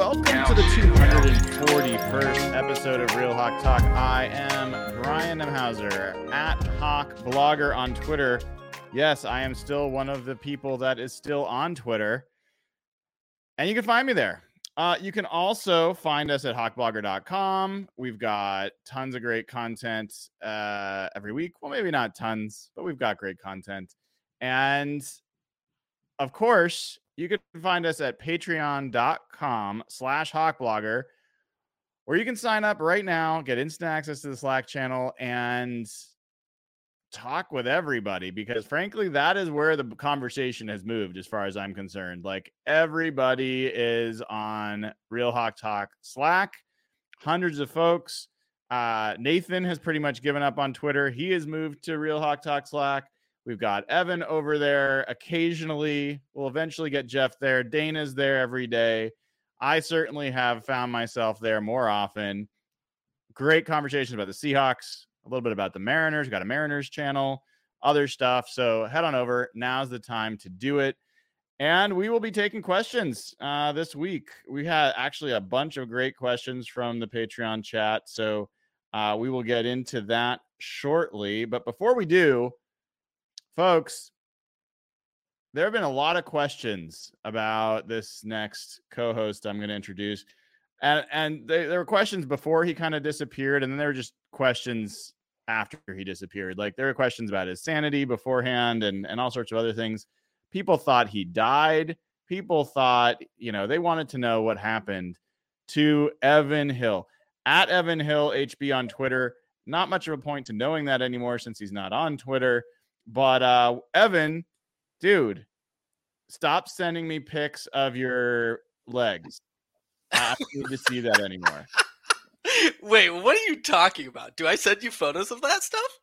Welcome to the 241st episode of Real Hawk Talk. I am Brian Nemhauser at Hawk Blogger on Twitter. Yes, I am still one of the people that is still on Twitter. And you can find me there. Uh, you can also find us at hawkblogger.com. We've got tons of great content uh, every week. Well, maybe not tons, but we've got great content. And of course, you can find us at patreon.com slash hawkblogger, where you can sign up right now, get instant access to the Slack channel, and talk with everybody because frankly that is where the conversation has moved as far as i'm concerned. Like everybody is on real hawk talk slack hundreds of folks. Uh, nathan has pretty much given up on twitter. He has moved to real hawk talk slack we've got evan over there occasionally we'll eventually get jeff there dana's there every day i certainly have found myself there more often great conversations about the seahawks a little bit about the Mariners. We've got a Mariners channel, other stuff. So head on over. Now's the time to do it. And we will be taking questions uh, this week. We had actually a bunch of great questions from the Patreon chat. So uh, we will get into that shortly. But before we do, folks, there have been a lot of questions about this next co host I'm going to introduce and and they, there were questions before he kind of disappeared, and then there were just questions after he disappeared. Like there were questions about his sanity beforehand, and and all sorts of other things. People thought he died. People thought, you know, they wanted to know what happened to Evan Hill at Evan Hill HB on Twitter. Not much of a point to knowing that anymore since he's not on Twitter. But uh Evan, dude, stop sending me pics of your legs. I don't need to see that anymore. Wait, what are you talking about? Do I send you photos of that stuff?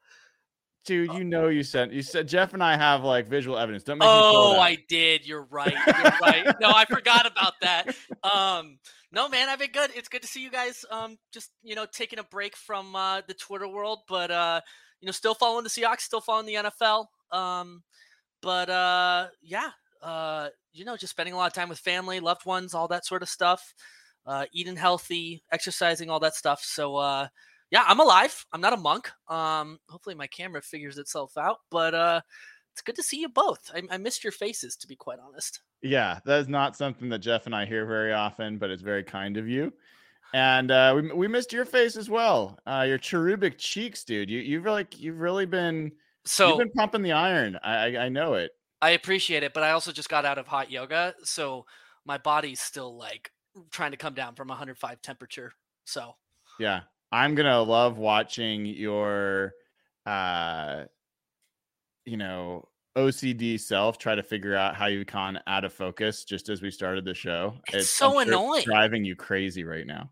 Dude, you know you sent you said Jeff and I have like visual evidence. Don't make me. Oh, I did. You're right. You're right. No, I forgot about that. Um, no, man, I've been good. It's good to see you guys. Um, just you know, taking a break from uh, the Twitter world, but uh, you know, still following the Seahawks, still following the NFL. Um, but uh, yeah, uh, you know, just spending a lot of time with family, loved ones, all that sort of stuff. Uh, eating healthy, exercising, all that stuff. So, uh, yeah, I'm alive. I'm not a monk. Um, hopefully my camera figures itself out, but uh, it's good to see you both. I, I missed your faces, to be quite honest. Yeah, that is not something that Jeff and I hear very often, but it's very kind of you. And uh, we we missed your face as well. Uh, your cherubic cheeks, dude. You you've like you've really been So you've been pumping the iron. I I, I know it. I appreciate it, but I also just got out of hot yoga, so my body's still like trying to come down from 105 temperature. So Yeah, I'm gonna love watching your, uh, you know, OCD self try to figure out how you've gone out of focus just as we started the show. It's so I'm sure annoying. driving you crazy right now.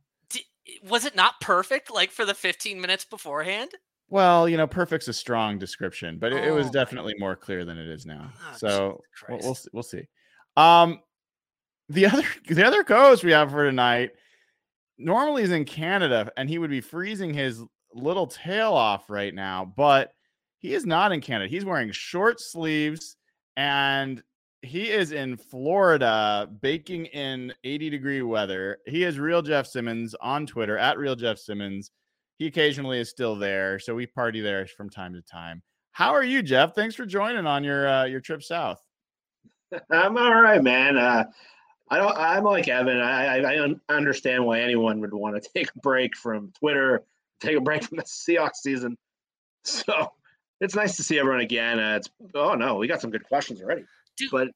Was it not perfect like for the 15 minutes beforehand? Well, you know, perfect's a strong description, but it, it was Oh my definitely more clear than it is now. Oh, so we'll, we'll see- we'll see. Um, the other the other co-host we have for tonight normally is in Canada, and he would be freezing his little tail off right now, but he is not in Canada. He's wearing short sleeves and he is in Florida baking in 80 degree weather. He is real Jeff Simmons on Twitter at real Jeff Simmons. He occasionally is still there, so we party there from time to time. How are you, Jeff? Thanks for joining on your uh, your trip south. I'm all right, man. Uh, I don't. I'm like Evan. I, I I un- understand why anyone would want to take a break from Twitter, take a break from the Seahawks season. So it's nice to see everyone again. Uh, it's oh no, we got some good questions already. Dude, But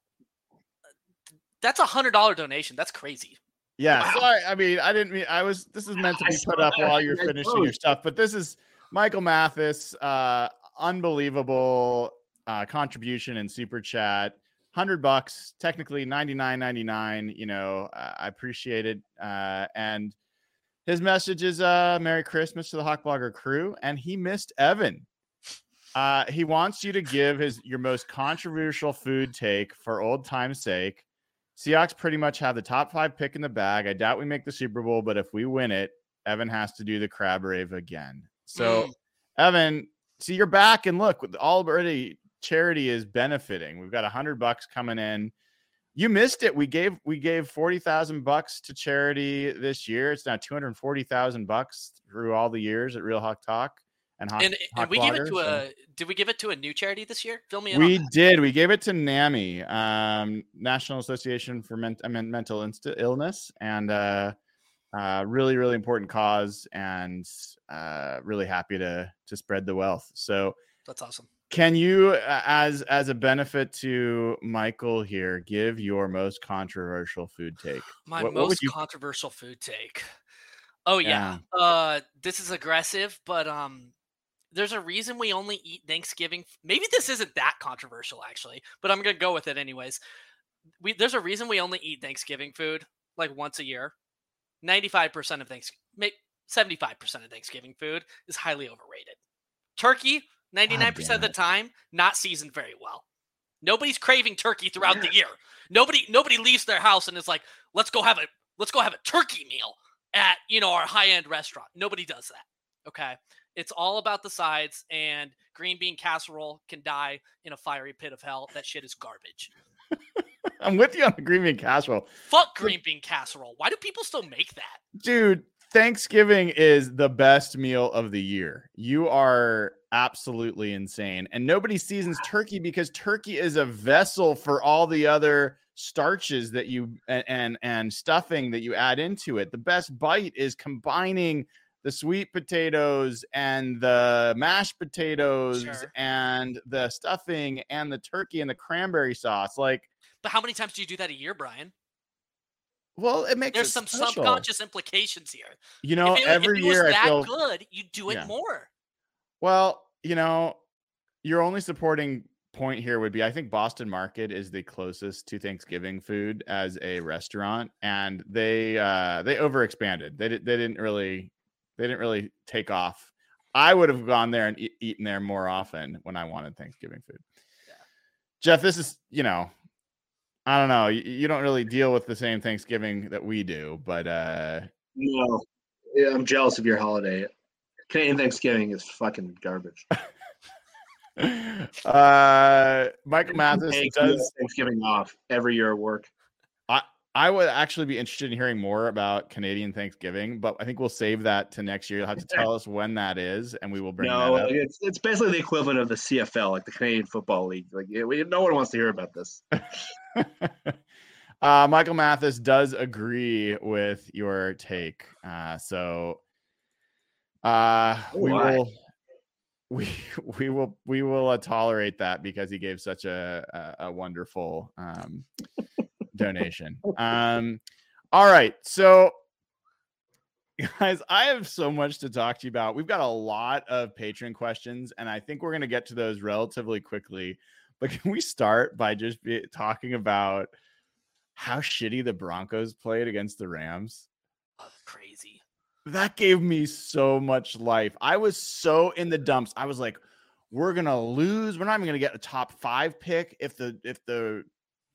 that's a hundred dollar donation. That's crazy. Yeah, Wow. sorry. I mean, I didn't mean I was. This is meant to be put up that. while you're I finishing your stuff, but this is Michael Mathis. Uh, unbelievable uh, contribution in super chat. Hundred bucks, technically ninety nine ninety nine. You know, uh, I appreciate it. Uh, and his message is uh, "Merry Christmas to the Hawk Blogger crew," and he missed Evan. Uh, he wants you to give his your most controversial food take for old time's sake. Seahawks pretty much have the top five pick in the bag. I doubt we make the Super Bowl, but if we win it, Evan has to do the crab rave again. So, Mm. Evan, see, you're back, and look, with already charity is benefiting. We've got a hundred bucks coming in. You missed it. We gave we gave forty thousand bucks to charity this year. It's now two hundred forty thousand bucks through all the years at Real Hawk Talk and Hawk. And, Hawk and we gave it to so- a. Did we give it to a new charity this year? Fill me in. we did. We gave it to NAMI, um, National Association for Men- I mean, Mental Inst- Illness, and uh, uh, really, really important cause, and uh, really happy to to spread the wealth. So, That's awesome. can you, uh, as as a benefit to Michael here, give your most controversial food take? My What- what most you- controversial food take. Oh yeah. Uh this is aggressive, but um there's a reason we only eat Thanksgiving. Maybe this isn't that controversial actually, but I'm going to go with it anyways. We there's a reason we only eat Thanksgiving food like once a year. 95% of Thanksgiving 75% of Thanksgiving food is highly overrated. Turkey, 99% of the time not seasoned very well. Nobody's craving turkey throughout the year. Nobody nobody leaves their house and is like, "Let's go have a let's go have a turkey meal at, you know, our high-end restaurant." Nobody does that. Okay? It's all about the sides and green bean casserole can die in a fiery pit of hell. That shit is garbage. I'm with you on the green bean casserole. Fuck green bean casserole. Why do people still make that? dude thanksgiving is the best meal of the year you are absolutely insane and nobody seasons turkey because turkey is a vessel for all the other starches that you and and, and stuffing that you add into it the best bite is combining the sweet potatoes and the mashed potatoes Sure. and the stuffing and the turkey and the cranberry sauce like But how many times do you do that a year, Brian? well it makes There's it some special. subconscious implications here. you know it, every if it was year i that feel good, you do it Yeah. more. Well, you know, your only supporting point here would be I think Boston Market is the closest to Thanksgiving food as a restaurant, and they uh, they overexpanded. They they didn't really they didn't really take off. I would have gone there and e- eaten there more often when I wanted Thanksgiving food. Yeah. Jeff, this is you know, I don't know. You, you don't really deal with the same Thanksgiving that we do, but uh, no, yeah, I'm jealous of your holiday. Canadian Thanksgiving is fucking garbage. uh, Michael Mathis Take does. Thanksgiving off every year at work. I would actually be interested in hearing more about Canadian Thanksgiving, but I think we'll save that to next year. You'll have to tell us when that is, and we will bring no, that up. it's it's basically the equivalent of the CFL, like the Canadian Football League. Like we, no one wants to hear about this. uh, Michael Mathis does agree with your take, uh, so uh, we Why? will we we will we will uh, tolerate that because he gave such a a, a wonderful um, donation. Um, all right, so guys, I have so much to talk to you about. We've got a lot of patron questions, and I think we're going to get to those relatively quickly. But can we start by just be, talking about how shitty the Broncos played against the Rams? Oh, crazy. that gave me so much life. I was so in the dumps. I was like, we're gonna lose. We're not even gonna get a top five pick if the if the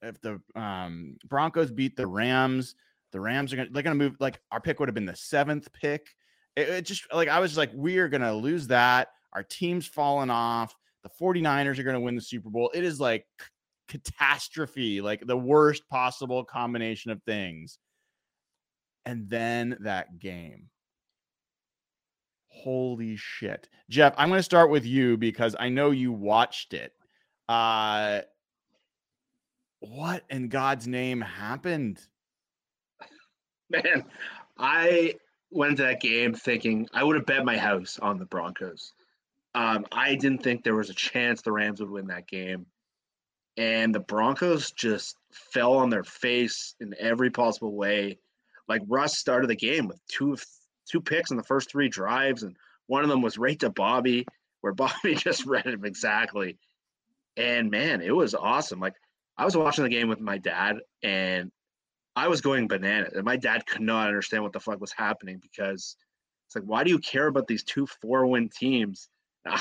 if the um Broncos beat the Rams. The Rams are gonna they're gonna move like our pick would have been the seventh pick. It, it just like I was like, we're gonna lose that. Our team's falling off. The 49ers are gonna win the Super Bowl. It is like catastrophe, like the worst possible combination of things. And then that game holy shit jeff i'm going to start with you because i know you watched it uh what in god's name happened Man, I went to that game thinking I would have bet my house on the Broncos. Um, I didn't think there was a chance the Rams would win that game. And the Broncos just fell on their face in every possible way. Like Russ started the game with two two picks in the first three drives, and one of them was right to Bobby, where Bobby just read him exactly. And man, it was awesome. Like I was watching the game with my dad, and I was going bananas, and my dad could not understand what the fuck was happening because it's like, why do you care about these two four-win teams?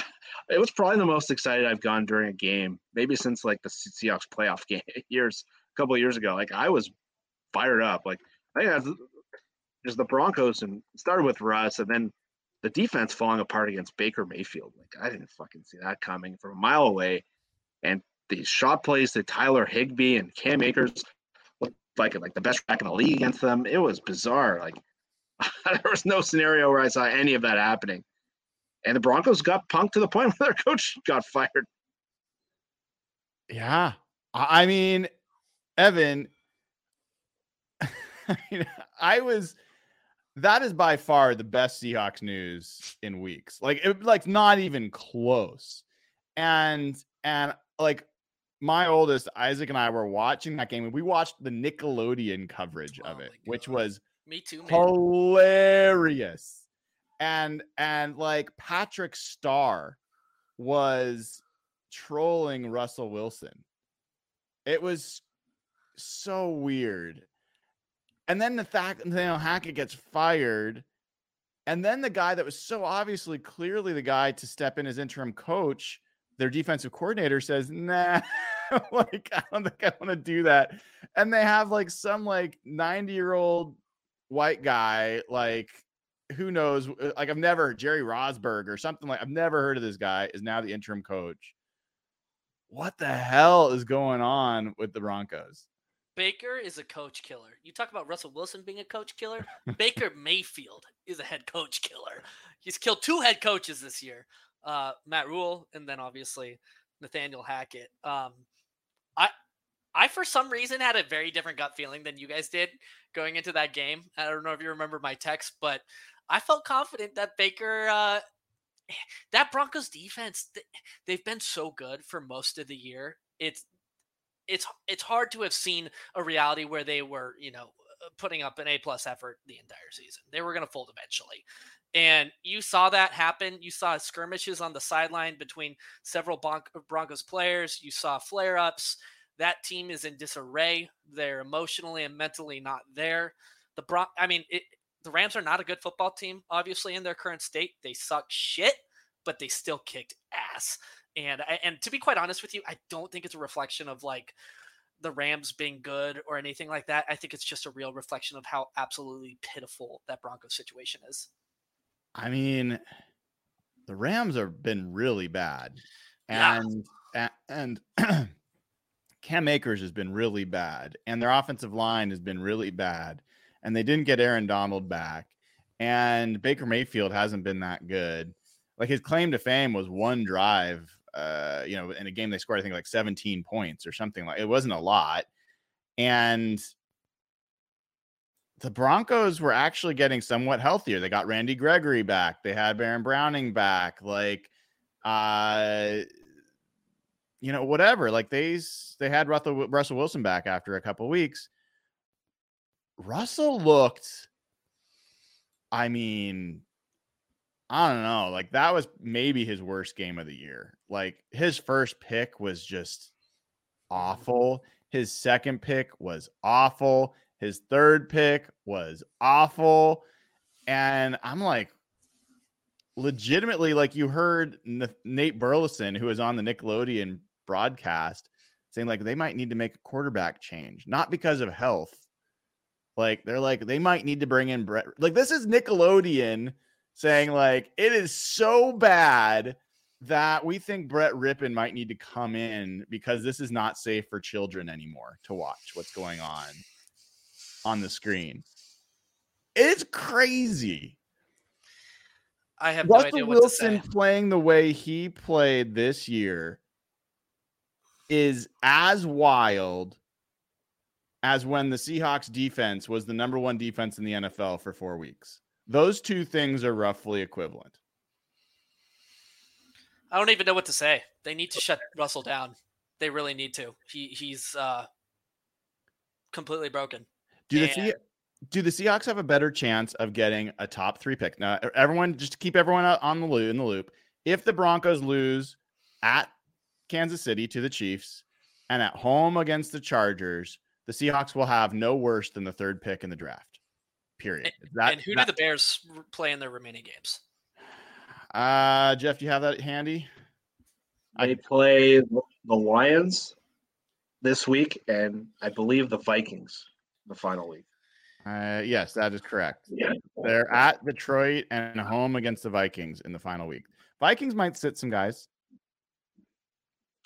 It was probably the most excited I've gone during a game, maybe since like the Seahawks playoff game years, a couple of years ago. Like I was fired up. Like I think that's just the Broncos, and started with Russ, and then the defense falling apart against Baker Mayfield. Like I didn't fucking see that coming from a mile away, and these shot plays that Tyler Higbee and Cam Akers looked like like the best back in the league against them. It was bizarre. Like there was no scenario where I saw any of that happening. And the Broncos got punked to the point where their coach got fired. yeah i I mean evan i was that is by far the best seahawks news in weeks like it, like not even close and and like my oldest isaac and i were watching that game and we watched the nickelodeon coverage of Oh it which was Me too, man. hilarious. And and like patrick star was trolling russell wilson. It was so weird. And then the fact you know hackett gets fired and then the guy that was so obviously clearly the guy to step in as interim coach their defensive coordinator says nah like i don't think i want to do that and they have like some like 90 year old white guy like who knows uh, like i've never jerry rosburg or something like i've never heard of this guy is now the interim coach what the hell is going on with the broncos Baker is a coach killer. You talk about Russell Wilson being a coach killer. Baker Mayfield is a head coach killer. He's killed two head coaches this year. Uh, Matt Rhule and then obviously Nathaniel Hackett. Um, I I for some reason had a very different gut feeling than you guys did going into that game. I don't know if you remember my text, but I felt confident that Baker uh, that Broncos defense they've been so good for most of the year. It's it's it's hard to have seen a reality where they were, you know, uh, putting up an A plus effort the entire season. They were going to fold eventually. And you saw that happen. You saw skirmishes on the sideline between several Bron- uh, Broncos players. You saw flare ups. That team is in disarray. They're emotionally and mentally not there. The Bron- I mean, it, the Rams are not a good football team, obviously, in their current state. They suck shit, but they still kicked ass. And and to be quite honest with you, I don't think it's a reflection of like the Rams being good or anything like that. I think it's just a real reflection of how absolutely pitiful that Broncos situation is. I mean, the Rams have been really bad, Yeah. and and Cam Akers has been really bad, and their offensive line has been really bad, and they didn't get Aaron Donald back, and Baker Mayfield hasn't been that good. Like his claim to fame was one drive, uh, you know, in a game they scored, I think like 17 points or something like it wasn't a lot. And the Broncos were actually getting somewhat healthier. They got Randy Gregory back. They had Baron Browning back. Like, uh, you know, whatever. Like they they had Russell, Russell Wilson back after a couple weeks. Russell looked, I mean, I don't know. Like that was maybe his worst game of the year. Like his first pick was just awful. His second pick was awful. His third pick was awful. And I'm like, legitimately, like you heard Nate Burleson, who was on the Nickelodeon broadcast, saying like they might need to make a quarterback change, not because of health. Like they're like, they might need to bring in Brett. Like this is Nickelodeon saying like it is so bad that we think Brett Rypien might need to come in because this is not safe for children anymore to watch what's going on on the screen. It's crazy. I have Russell no Wilson playing the way he played this year is as wild as when the Seahawks defense was the number one defense in the NFL for four weeks. Those two things are roughly equivalent. I don't even know what to say. They need to shut Russell down. They really need to. He he's uh completely broken. Do the and... do the Seahawks have a better chance of getting a top three pick? Now, everyone, just to keep everyone on the loop in the loop. If the Broncos lose at Kansas City to the Chiefs and at home against the Chargers, the Seahawks will have no worse than the third pick in the draft. Period. And, that, and who that, do the Bears play in their remaining games? Uh, Jeff, do you have that handy? They I, play the Lions this week, and I believe the Vikings the final week. Uh, yes, that is correct. Yeah. They're at Detroit and home against the Vikings in the final week. Vikings might sit some guys.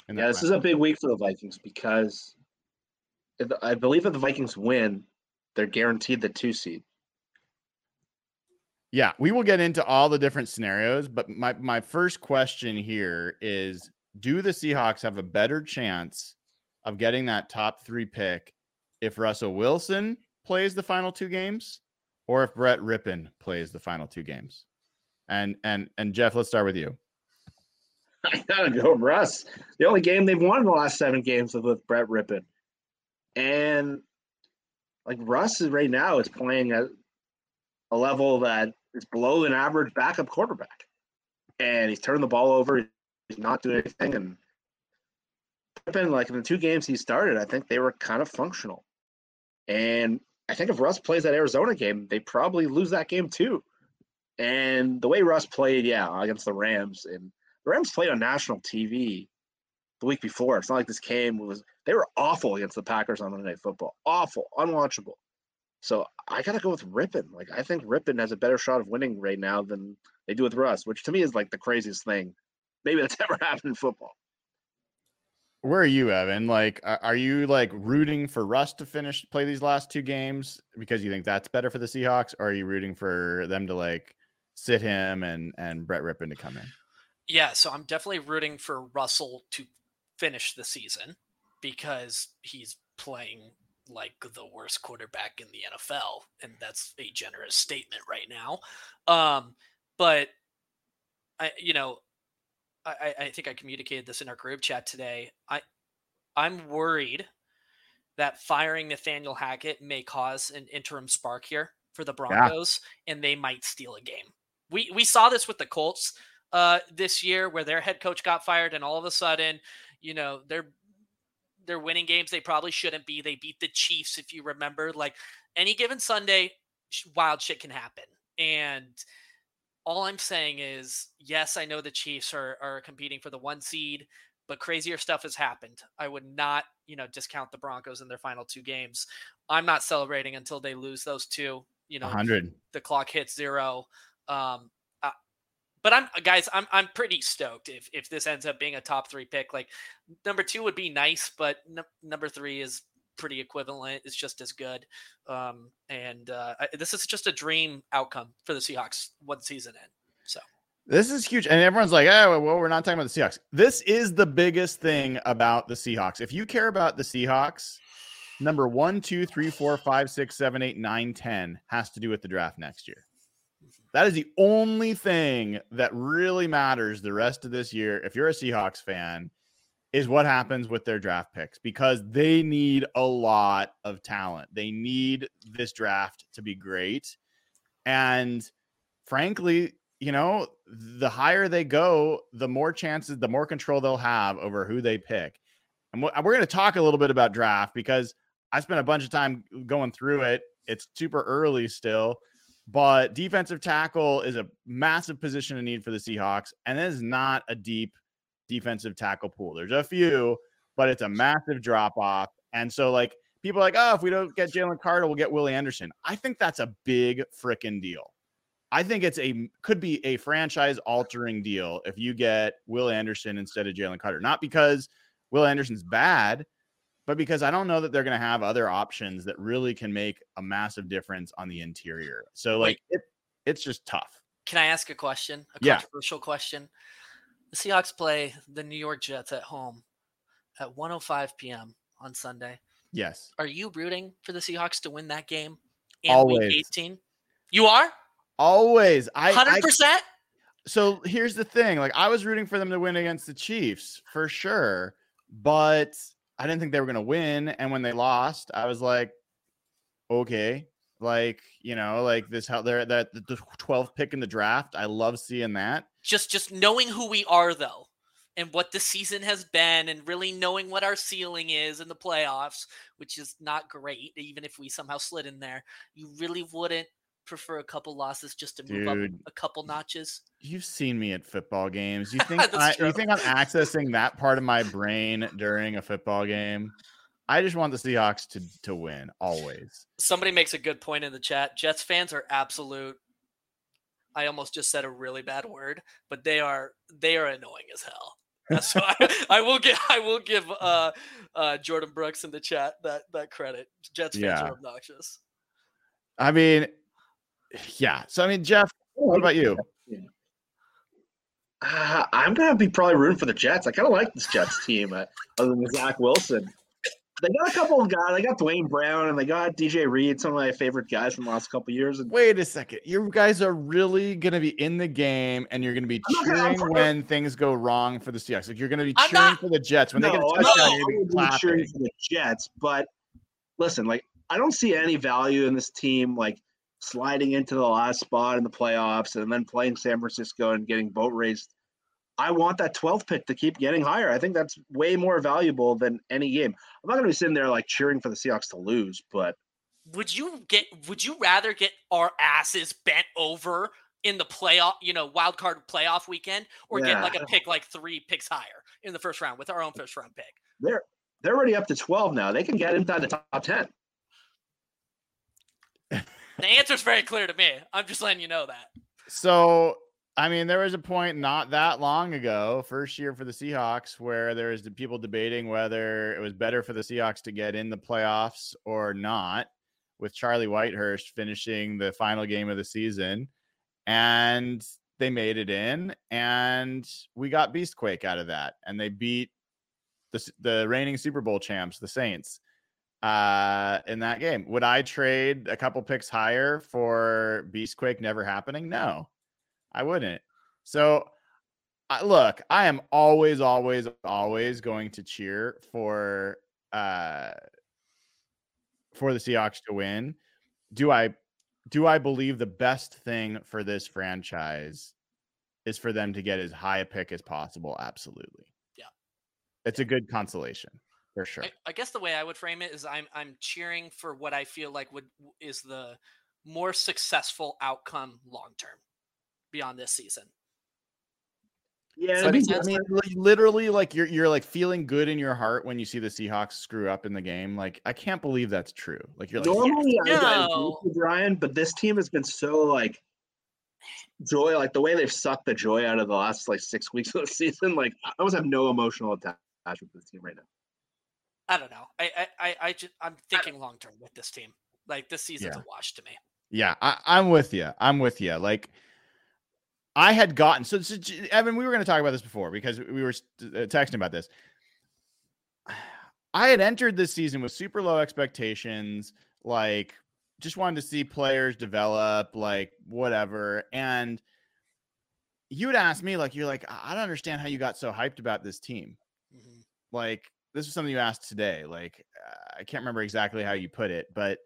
Yeah, this is a big week for the Vikings because I believe if the Vikings win, they're guaranteed the two seed. Yeah, we will get into all the different scenarios, but my my first question here is do the Seahawks have a better chance of getting that top 3 pick if Russell Wilson plays the final two games or if Brett Rypien plays the final two games? And and and Jeff, let's start with you. I gotta go, Russ. The only game they've won in the last seven games was with Brett Rypien. And like Russ is right now is playing at a level that is below an average backup quarterback. And he's turning the ball over. He's not doing anything. And been like in the two games he started, I think they were kind of functional. And I think if Russ plays that Arizona game, they probably lose that game too. And the way Russ played, yeah, against the Rams, and the Rams played on national TV the week before. It's not like this game was they were awful against the Packers on Monday Night Football. Awful, unwatchable. So I gotta go with Rypien. Like I think Rypien has a better shot of winning right now than they do with Russ, which to me is like the craziest thing maybe that's ever happened in football. Where are you, Evan? Like, are you like rooting for Russ to finish play these last two games because you think that's better for the Seahawks, or are you rooting for them to like sit him and and Brett Rypien to come in? Yeah, so I'm definitely rooting for Russell to finish the season because he's playing like the worst quarterback in the NFL, and that's a generous statement right now. Um, but I, you know, I, I think I communicated this in our group chat today. I I'm worried that firing Nathaniel Hackett may cause an interim spark here for the Broncos, yeah. and they might steal a game. We we saw this with the Colts uh, this year, where their head coach got fired, and all of a sudden, you know, they're they're winning games they probably shouldn't be. They beat the Chiefs, if you remember. Like any given Sunday, wild shit can happen, and all I'm saying is, yes, I know the Chiefs are are competing for the one seed, but crazier stuff has happened. I would not, you know, discount the Broncos in their final two games. I'm not celebrating until they lose those two. You know, 100. The clock hits zero. Um, uh, but I'm guys, I'm I'm pretty stoked if if this ends up being a top three pick. Like number two would be nice, but n- number three is pretty equivalent. It's just as good. Um, and uh, I, this is just a dream outcome for the Seahawks one season in. So This is huge. And everyone's like, oh, well, we're not talking about the Seahawks. This is the biggest thing about the Seahawks. If you care about the Seahawks, number one, two, three, four, five, six, seven, eight, nine, ten has to do with the draft next year. That is the only thing that really matters the rest of this year. If you're a Seahawks fan, is what happens with their draft picks because they need a lot of talent. They need this draft to be great. And frankly, you know, the higher they go, the more chances, the more control they'll have over who they pick. And we're going to talk a little bit about draft because I spent a bunch of time going through it. It's super early still, but defensive tackle is a massive position of need for the Seahawks, and it is not a deep defensive tackle pool. There's a few, but it's a massive drop off. And so, like, people are like, oh, if we don't get Jalen Carter, we'll get Willie Anderson. I think that's a big freaking deal. I think it's a could be a franchise altering deal if you get Will Anderson instead of Jalen Carter. Not because Will Anderson's bad, but because I don't know that they're going to have other options that really can make a massive difference on the interior. So like it, it's just tough. Can I ask a question? A Yeah. controversial question. The Seahawks play the New York Jets at home at 1:05 p.m. on Sunday. Yes. Are you rooting for the Seahawks to win that game in Always. week 18? You are? Always. I, I 100%? so here's the thing like i was rooting for them to win against the chiefs for sure but i didn't think they were going to win and when they lost i was like okay like you know like this how they're that the 12th pick in the draft i love seeing that just just knowing who we are though and what the season has been and really knowing what our ceiling is in the playoffs which is not great even if we somehow slid in there you really wouldn't prefer a couple losses just to move Dude. up a couple notches you've seen me at football games you think I, true. you think i'm accessing that part of my brain during a football game i just want the seahawks to to win always. Somebody makes a good point in the chat. Jets fans are absolute i almost just said a really bad word but they are they are annoying as hell. That's why I, will give i will give uh uh jordan brooks in the chat that that credit. Jets fans Yeah. are obnoxious. I mean yeah. So i mean jeff what about you? Uh, I'm gonna be probably rooting for the Jets. I kind of like this Jets team, uh, other than Zach Wilson. They got a couple of guys. They got Duane Brown and they got DJ Reed, some of my favorite guys from the last couple of years. And Wait a second. You guys are really going to be in the game and you're going to be I'm not gonna- I'm cheering when things go wrong for the Seahawks. Like you're going to be I'm cheering not- for the Jets. When they get a No, I'm touchdown, not- you're going to I'm be cheering for the Jets, but listen, like I don't see any value in this team like sliding into the last spot in the playoffs and then playing San Francisco and getting boat raced. I want that 12th pick to keep getting higher. I think that's way more valuable than any game. I'm not going to be sitting there like cheering for the Seahawks to lose, but would you get would you rather get our asses bent over in the playoff you know wild card playoff weekend or get like a pick like three picks higher in the first round with our own first round pick they're they're already up to 12 now. They can get inside the top 10. the answer's very clear to me i'm just letting you know that So, I mean, there was a point not that long ago, first year for the Seahawks, where there was people debating whether it was better for the Seahawks to get in the playoffs or not, with Charlie Whitehurst finishing the final game of the season. And they made it in, and we got Beastquake out of that. And they beat the, the reigning Super Bowl champs, the Saints uh in that game. Would I trade a couple picks higher for Beastquake never happening? No. I wouldn't. So I, look, I am always always always going to cheer for uh for the Seahawks to win. Do I do I believe the best thing for this franchise is for them to get as high a pick as possible? Absolutely. Yeah. It's a good consolation for sure. I, I guess the way i would frame it is i'm i'm cheering for what i feel like would is the more successful outcome long term beyond this season Yeah, But it'd I mean, li- literally, like you're you're like feeling good in your heart when you see the Seahawks screw up in the game. Like I can't believe that's true. Like you're like, normally I, I No. agree with Brian, but this team has been so like joy, like the way they've sucked the joy out of the last like six weeks of the season. Like I almost have no emotional attachment to this team right now. I don't know. I I I, I just I'm thinking long term with this team. Like this season's Yeah. a wash to me. Yeah, I, I'm with you. I'm with you. Like, I had gotten so, so Evan. We were going to talk about this before because we were uh, texting about this. I had entered this season with super low expectations, like just wanted to see players develop, like whatever. And you would ask me, like, you're like, I don't understand how you got so hyped about this team. Mhm. Like, this is something you asked today. Like, uh, I can't remember exactly how you put it, but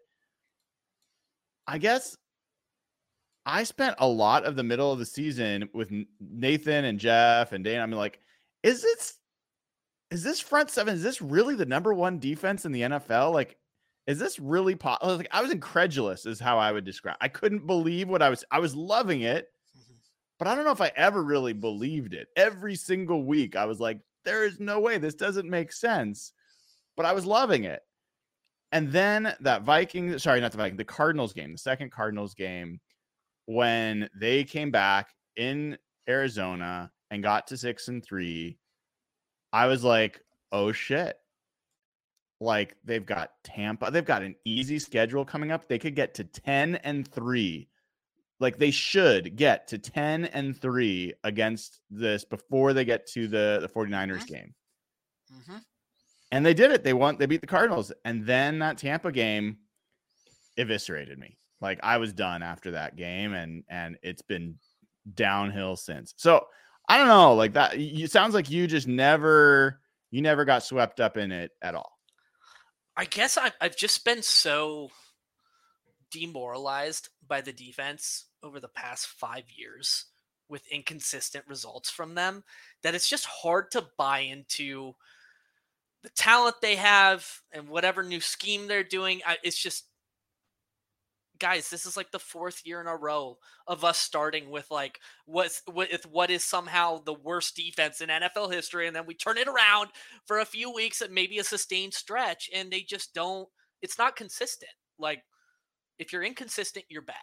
I guess I spent a lot of the middle of the season with Nathan and Jeff and Dana. I'm like, is this is this front seven? Is this really the number one defense in the NFL? Like, is this really po-? I was like, I was incredulous, is how I would describe. I couldn't believe what I was. I was loving it, Mhm. but I don't know if I ever really believed it. Every single week, I was like, there is no way this doesn't make sense. But I was loving it. And then that Viking, sorry, not the Viking, the Cardinals game, the second Cardinals game, when they came back in Arizona and got to six and three, I was like, oh shit. Like they've got Tampa, they've got an easy schedule coming up. They could get to 10 and three. Like they should get to 10 and three against this before they get to the, the 49ers Mhm. game. Mhm. And they did it. They won, they beat the Cardinals. And then that Tampa game eviscerated me. Like I was done after that game and and it's been downhill since. So I don't know, like that you sounds like you just never you never got swept up in it at all. I guess I've I've just been so demoralized by the defense over the past five years with inconsistent results from them that it's just hard to buy into the talent they have and whatever new scheme they're doing. It's just, guys, this is like the fourth year in a row of us starting with like what's with what is somehow the worst defense in NFL history, and then we turn it around for a few weeks and maybe a sustained stretch, and they just don't. It's not consistent. Like if you're inconsistent, you're bad,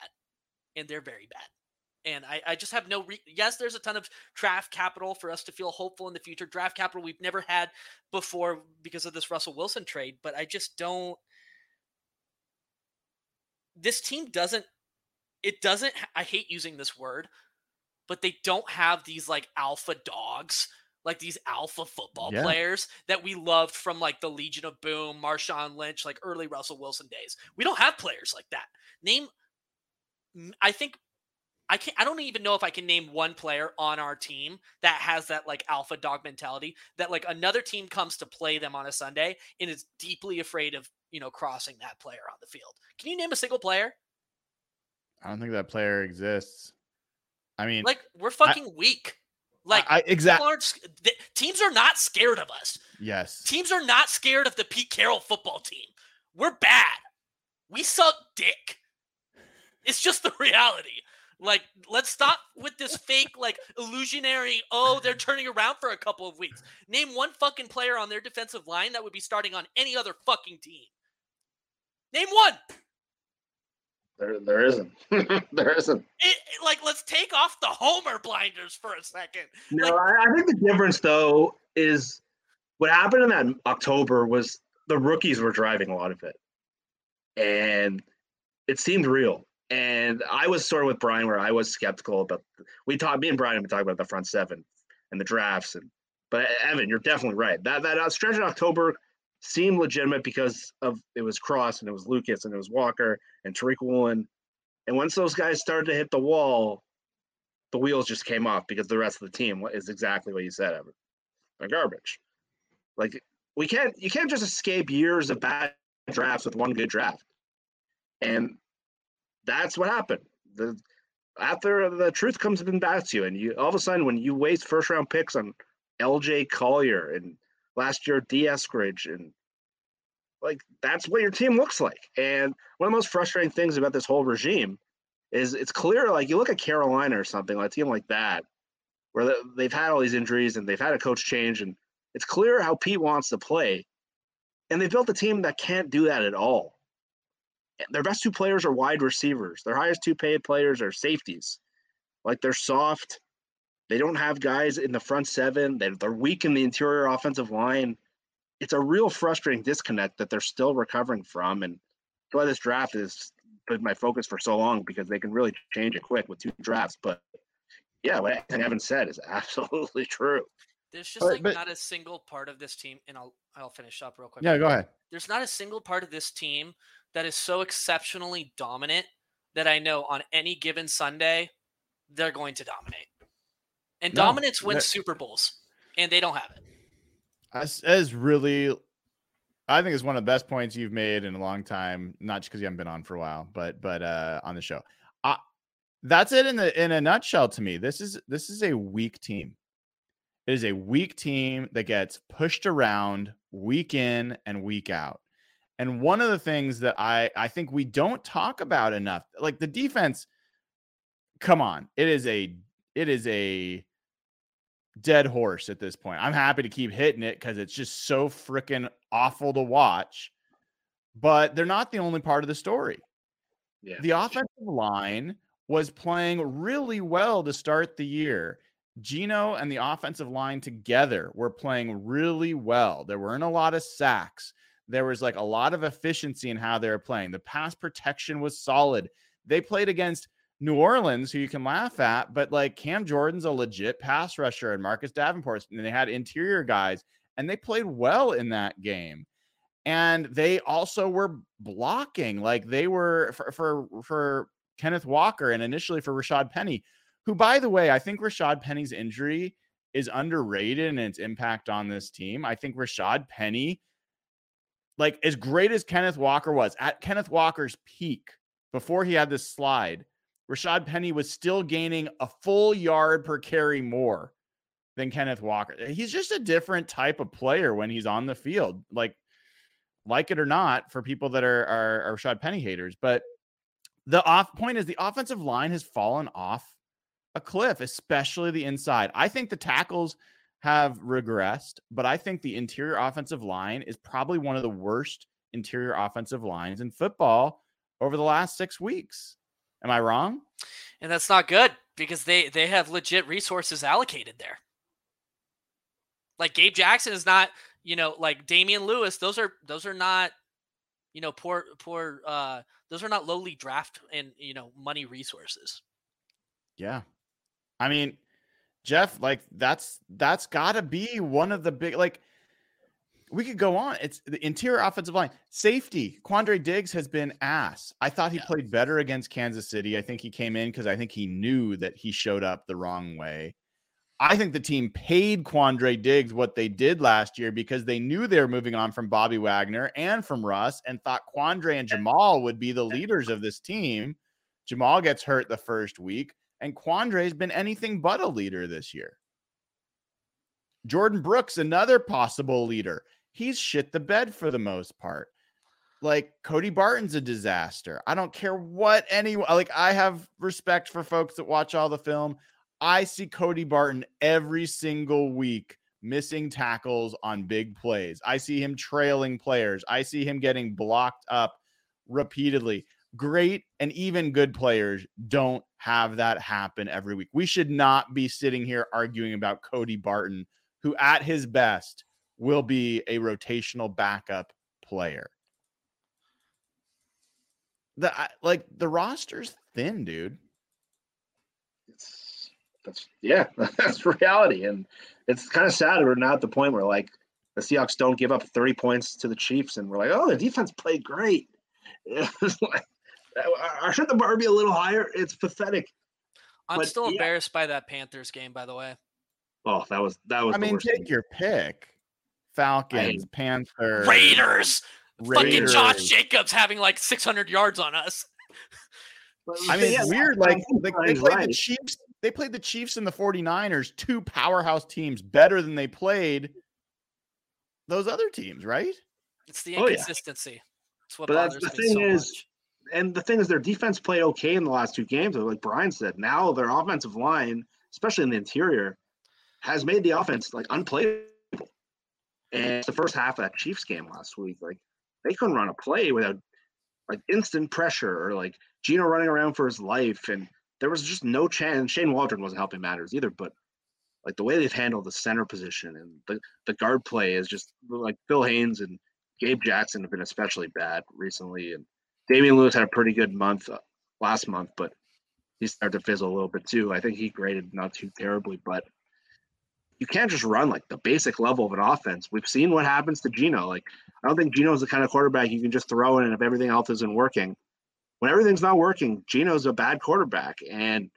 and they're very bad. And I, I just have no. Re- yes, there's a ton of draft capital for us to feel hopeful in the future. Draft capital we've never had before because of this Russell Wilson trade, but I just don't. This team doesn't. It doesn't. I hate using this word, but they don't have these like alpha dogs, like these alpha football Yeah. players that we loved from like the Legion of Boom, Marshawn Lynch, like early Russell Wilson days. We don't have players like that. Name. I think I can't. I don't even know if I can name one player on our team that has that like alpha dog mentality. That like another team comes to play them on a Sunday and is deeply afraid of you know crossing that player on the field. Can you name a single player? I don't think that player exists. I mean, Like we're fucking weak. Like I, I exactly teams are not scared of us. yes. Teams are not scared of the Pete Carroll football team. We're bad. We suck dick. It's just the reality. Like, let's stop with this fake, like, illusionary, oh, they're turning around for a couple of weeks. Name one fucking player on their defensive line that would be starting on any other fucking team. Name one. There, there isn't. there isn't. It, it- like, let's take off the homer blinders for a second. No, Like- I, I think the difference though is what happened in that October was the rookies were driving a lot of it, and it seemed real. And I was sort of with Brian where I was skeptical about. We talked. Me and Brian have been talking about the front seven and the drafts, and but Evan, you're definitely right. That that uh, stretch in October seemed legitimate because of it was Cross and it was Lucas and it was Walker and Tariq Woolen, and once those guys started to hit the wall, the wheels just came off because the rest of the team is exactly what you said, Evan. They're garbage. Like we can't you can't just escape years of bad drafts with one good draft. And that's what happened. The after the truth comes and bats you, and you all of a sudden when you waste first round picks on LJ Collier and last year Dee Eskridge and like that's what your team looks like. And one of the most frustrating things about this whole regime is it's clear like you look at Carolina or something, like a team like that, where they- they've had all these injuries and they've had a coach change, and it's clear how Pete wants to play. And they built a team that can't do that at all. Their best two players are wide receivers. Their highest two paid players are safeties. Like they're soft. They don't have guys in the front seven. They're, they're weak in the interior offensive line. It's a real frustrating disconnect that they're still recovering from. And that's why this draft is been my focus for so long because they can really change it quick with two drafts. But yeah, what Evan said is absolutely true. There's just But- like but- not a single part of this team, and I'll I'll finish up real quick. Yeah, go ahead. There's not a single part of this team that is so exceptionally dominant that I know on any given Sunday they're going to dominate. And No, dominance wins that- Super Bowls, and they don't have it. That's, really, I think it's one of the best points you've made in a long time. Not just because you haven't been on for a while, but but uh, on the show. Uh, that's it in the in a nutshell. To me, this is this is a weak team. It is a weak team that gets pushed around week in and week out. And one of the things that I I think we don't talk about enough, like the defense. Come on, it is a it is a dead horse at this point. I'm happy to keep hitting it because it's just so freaking awful to watch. But they're not the only part of the story. Yeah. The offensive line was playing really well to start the year. Geno and the offensive line together were playing really well. There weren't a lot of sacks. There was like a lot of efficiency in how they were playing. The pass protection was solid. They played against New Orleans, who you can laugh at, but like Cam Jordan's a legit pass rusher and Marcus Davenport, and they had interior guys, and they played well in that game. And they also were blocking, like they were for for, for Kenneth Walker and initially for Rashad Penny, who, by the way, I think Rashad Penny's injury is underrated in its impact on this team. I think Rashad Penny, like as great as Kenneth Walker was at Kenneth Walker's peak before he had this slide, Rashad Penny was still gaining a full yard per carry more than Kenneth Walker. Eh, he's just a different type of player when he's on the field. Like, like it or not, for people that are are, are Rashad Penny haters, but the off point is the offensive line has fallen off a cliff, especially the inside. I think the tackles have regressed, but I think the interior offensive line is probably one of the worst interior offensive lines in football over the last six weeks. Am I wrong? And that's not good because they they have legit resources allocated there. Like Gabe Jackson is not, you know, like Damien Lewis, those are those are not, you know, poor poor uh those are not lowly draft and you know money resources. Yeah. I mean, Jeff, like that's that's gotta be one of the big like we could go on. It's the interior offensive line. Safety. Quandre Diggs has been ass. I thought he Yeah. played better against Kansas City. I think he came in because I think he knew that he showed up the wrong way. I think the team paid Quandre Diggs what they did last year because they knew they were moving on from Bobby Wagner and from Russ and thought Quandre and Jamal would be the leaders of this team. Jamal gets hurt the first week, and Quandre has been anything but a leader this year. Jordyn Brooks, another possible leader. He's shit the bed for the most part. Like Cody Barton's a disaster. I don't care what anyone like. I have respect for folks that watch all the film. I see Cody Barton every single week missing tackles on big plays. I see him trailing players. I see him getting blocked up repeatedly. Great and even good players don't have that happen every week. We should not be sitting here arguing about Cody Barton, who at his best will be a rotational backup player. The I- like the roster's thin, dude. It's that's yeah, that's reality, and it's kind of sad we're now at the point where like the Seahawks don't give up 30 points to the Chiefs, and we're like, oh, the defense played great. It's like, uh, should the bar be a little higher? It's pathetic. I'm But, still yeah. embarrassed by that Panthers game, by the way. Oh, that was that was. I the mean, worst take thing. your pick. Falcons, Panthers, Raiders. Fucking Josh Jacobs having like 600 yards on us. I mean, yeah, it's weird. Like, think like they played right. the Chiefs. They played the Chiefs and the 49ers, two powerhouse teams, better than they played those other teams, right? It's the Oh, yeah. inconsistency. That's what But that's bothers the me thing so is- much. and the thing is, their defense played okay in the last two games. Like Brian said, now their offensive line, especially in the interior, has made the offense like unplayable. And the first half of that Chiefs game last week, like they couldn't run a play without like instant pressure or like Geno running around for his life. And there was just no chance. Shane Waldron wasn't helping matters either, but like the way they've handled the center position and the, the guard play is just like Phil Haynes and Gabe Jackson have been especially bad recently. And Damien Lewis had a pretty good month uh, last month, but he started to fizzle a little bit too. I think he graded not too terribly, but you can't just run like the basic level of an offense. We've seen what happens to Geno. Like, I don't think Geno's the kind of quarterback you can just throw in and if everything else isn't working. When everything's not working, Geno's a bad quarterback. And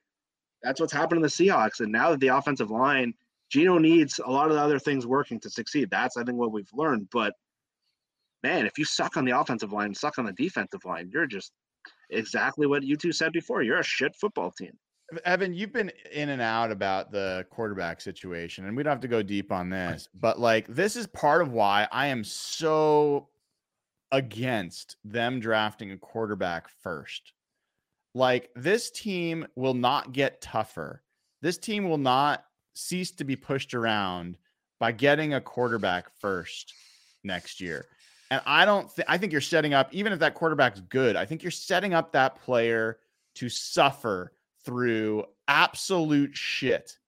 that's what's happened to the Seahawks. And now that the offensive line, Geno needs a lot of the other things working to succeed. That's, I think, what we've learned. But man, if you suck on the offensive line, suck on the defensive line, you're just exactly what you two said before. You're a shit football team. Evan, you've been in and out about the quarterback situation, and we don't have to go deep on this, but like this is part of why I am so against them drafting a quarterback first. Like this team will not get tougher. This team will not cease to be pushed around by getting a quarterback first next year. And I don't think I think you're setting up, even if that quarterback's good, I think you're setting up that player to suffer through absolute shit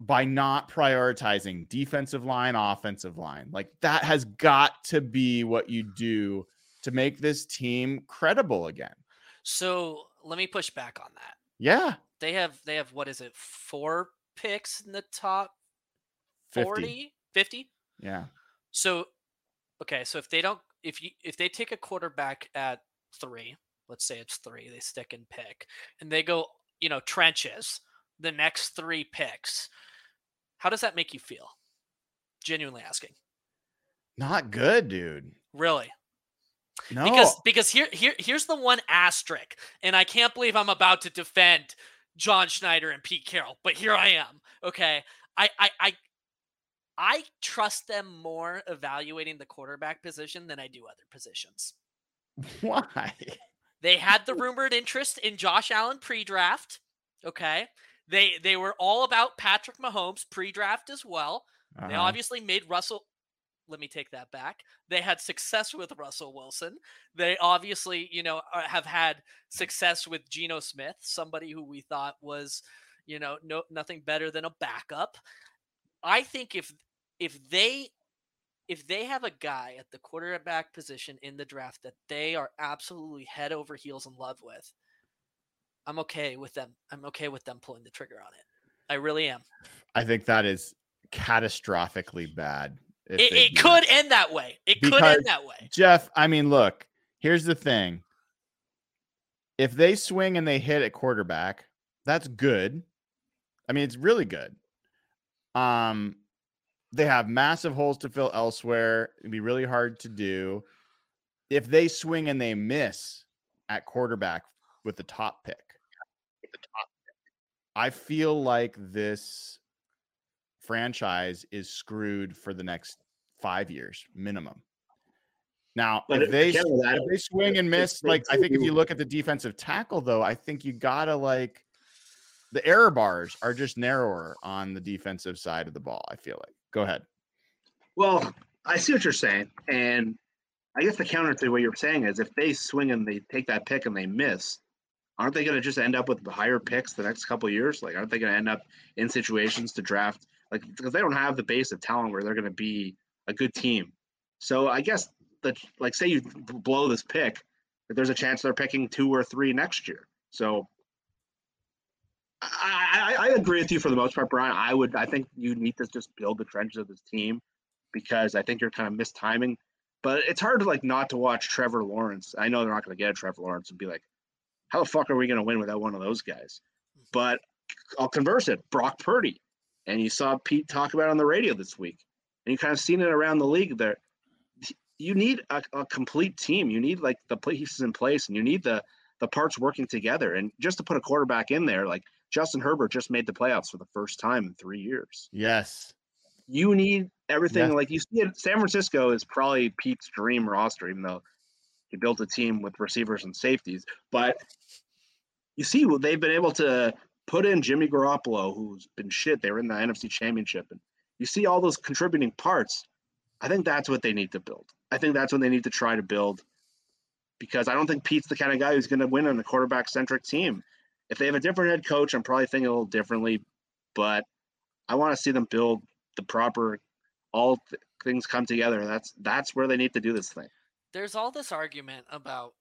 by not prioritizing defensive line, offensive line. Like that has got to be what you do to make this team credible again. So let me push back on that. Yeah. They have they have what is it? Four picks in the top 40? 50. 50? Yeah. So okay, so if they don't if you if they take a quarterback at 3, let's say it's 3, they stick and pick and they go, you know, trenches the next 3 picks. How does that make you feel? Genuinely asking. Not good, dude. Really? No. Because because here here here's the one asterisk, and I can't believe I'm about to defend John Schneider and Pete Carroll, but here I am. Okay. I I I I trust them more evaluating the quarterback position than I do other positions. why? They had the rumored interest in Josh Allen pre-draft. Okay. They they were all about Patrick Mahomes pre-draft as well. They Uh-huh. obviously made Russell. Let me take that back. They had success with Russell Wilson. They obviously, you know, uh, have had success with Geno Smith, somebody who we thought was, you know, no nothing better than a backup. I think if if they if they have a guy at the quarterback position in the draft that they are absolutely head over heels in love with, I'm okay with them. I'm okay with them pulling the trigger on it. I really am. I think that is catastrophically bad. It, it could end that way. It could end that way. Jeff, I mean, look, here's the thing. If they swing and they hit at quarterback, that's good. I mean, it's really good. Um, they have massive holes to fill elsewhere. It'd be really hard to do. If they swing and they miss at quarterback with the top pick, I feel like this franchise is screwed for the next five years minimum. Now, But if they if they swing and miss, like I think if you look at the defensive tackle, though, I think you gotta like the error bars are just narrower on the defensive side of the ball. I feel like. Go ahead. Well, I see what you're saying, and I guess the counter to what you're saying is if they swing and they take that pick and they miss, aren't they going to just end up with higher picks the next couple years? Like, aren't they going to end up in situations to draft like because they don't have the base of talent where they're going to be a good team? So I guess that like say you blow this pick, that there's a chance they're picking two or three next year. So. I, I, agree with you for the most part, Brian. I would I think you need to just build the trenches of this team because I think you're kind of mistiming. But it's hard to like not to watch Trevor Lawrence. I know they're not going to get a Trevor Lawrence and be like, how the fuck are we going to win without one of those guys? Mm-hmm. But I'll converse it. Brock Purdy, and you saw Pete talk about it on the radio this week, and you kind of seen it around the league. There, you need a, a complete team. You need like the pieces in place, and you need the the parts working together. And just to put a quarterback in there, like Justin Herbert just made the playoffs for the first time in three years Yes. you need everything Yeah. like you see it. San Francisco is probably Pete's dream roster, even though he built a team with receivers and safeties. But you see, they've been able to put in Jimmy Garoppolo, who's been shit. They were in the NFC Championship, and you see all those contributing parts. I think that's what they need to build. I think that's what they need to try to build, because I don't think Pete's the kind of guy who's going to win on a quarterback centric team. If they have a different head coach, I'm probably thinking a little differently, but I want to see them build the proper all th- things come together. That's that's where they need to do this thing. There's all this argument about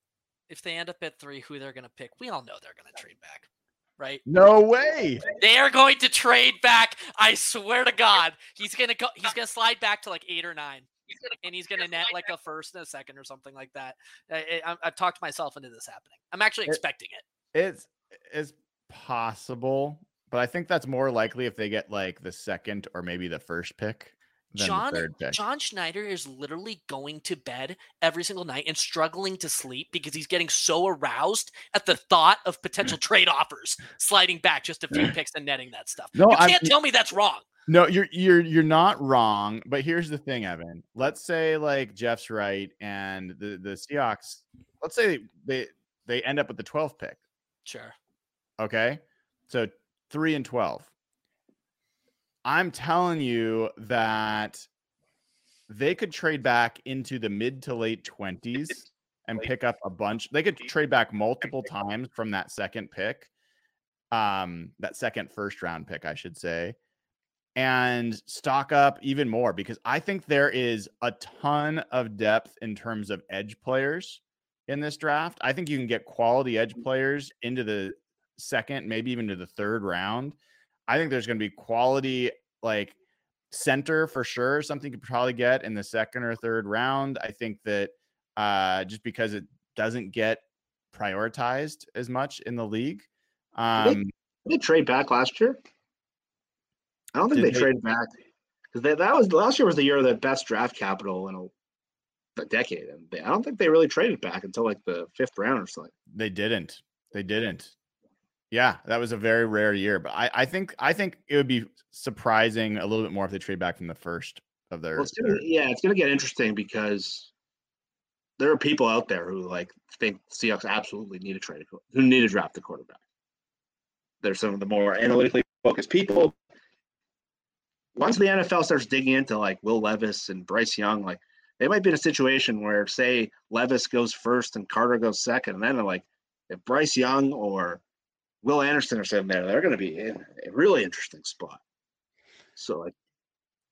if they end up at three, who they're going to pick. We all know they're going to trade back, right? No way. They are going to trade back. I swear to God, he's going to go. He's going to slide back to like eight or nine, and he's going to net like a first and a second or something like that. I, I, I've talked myself into this happening. I'm actually It- expecting it. It's it's possible, but I think that's more likely if they get like the second or maybe the first pick John pick. John Schneider is literally going to bed every single night and struggling to sleep because he's getting so aroused at the thought of potential trade offers sliding back just a few picks and netting that stuff. No, you I'm- can't tell me that's wrong. No, you're you're you're not wrong, but here's the thing, Evan. Let's say like Jeff's right and the the Seahawks, let's say they they end up with the 12th pick, Sure. Okay? So 3 and 12. I'm telling you that they could trade back into the mid to late 20s and pick up a bunch. They could trade back multiple times from that second pick. Um that second first round pick, I should say and stock up even more because I think there is a ton of depth in terms of edge players in this draft. I think you can get quality edge players into the second, maybe even to the third round. I think there's going to be quality like center for sure, something you could probably get in the second or third round. I think that uh, just because it doesn't get prioritized as much in the league. Did they- Um, Did they trade back last year? I don't think they, they- traded back because that was last year was the year of the best draft capital in a, a decade, and they, I don't think they really traded back until like the fifth round or something. They didn't. They didn't. Yeah, that was a very rare year. But I, I think I think it would be surprising a little bit more if they trade back from the first of their. Well, it's gonna, their- yeah, it's gonna get interesting because there are people out there who like think Seahawks absolutely need to trade who need to draft the quarterback. There's some of the more analytically focused people. Once the NFL starts digging into like Will Levis and Bryce Young, like they might be in a situation where say Levis goes first and Carter goes second, and then they're like if Bryce Young or Will Anderson or sitting there, they're going to be in a really interesting spot. So like,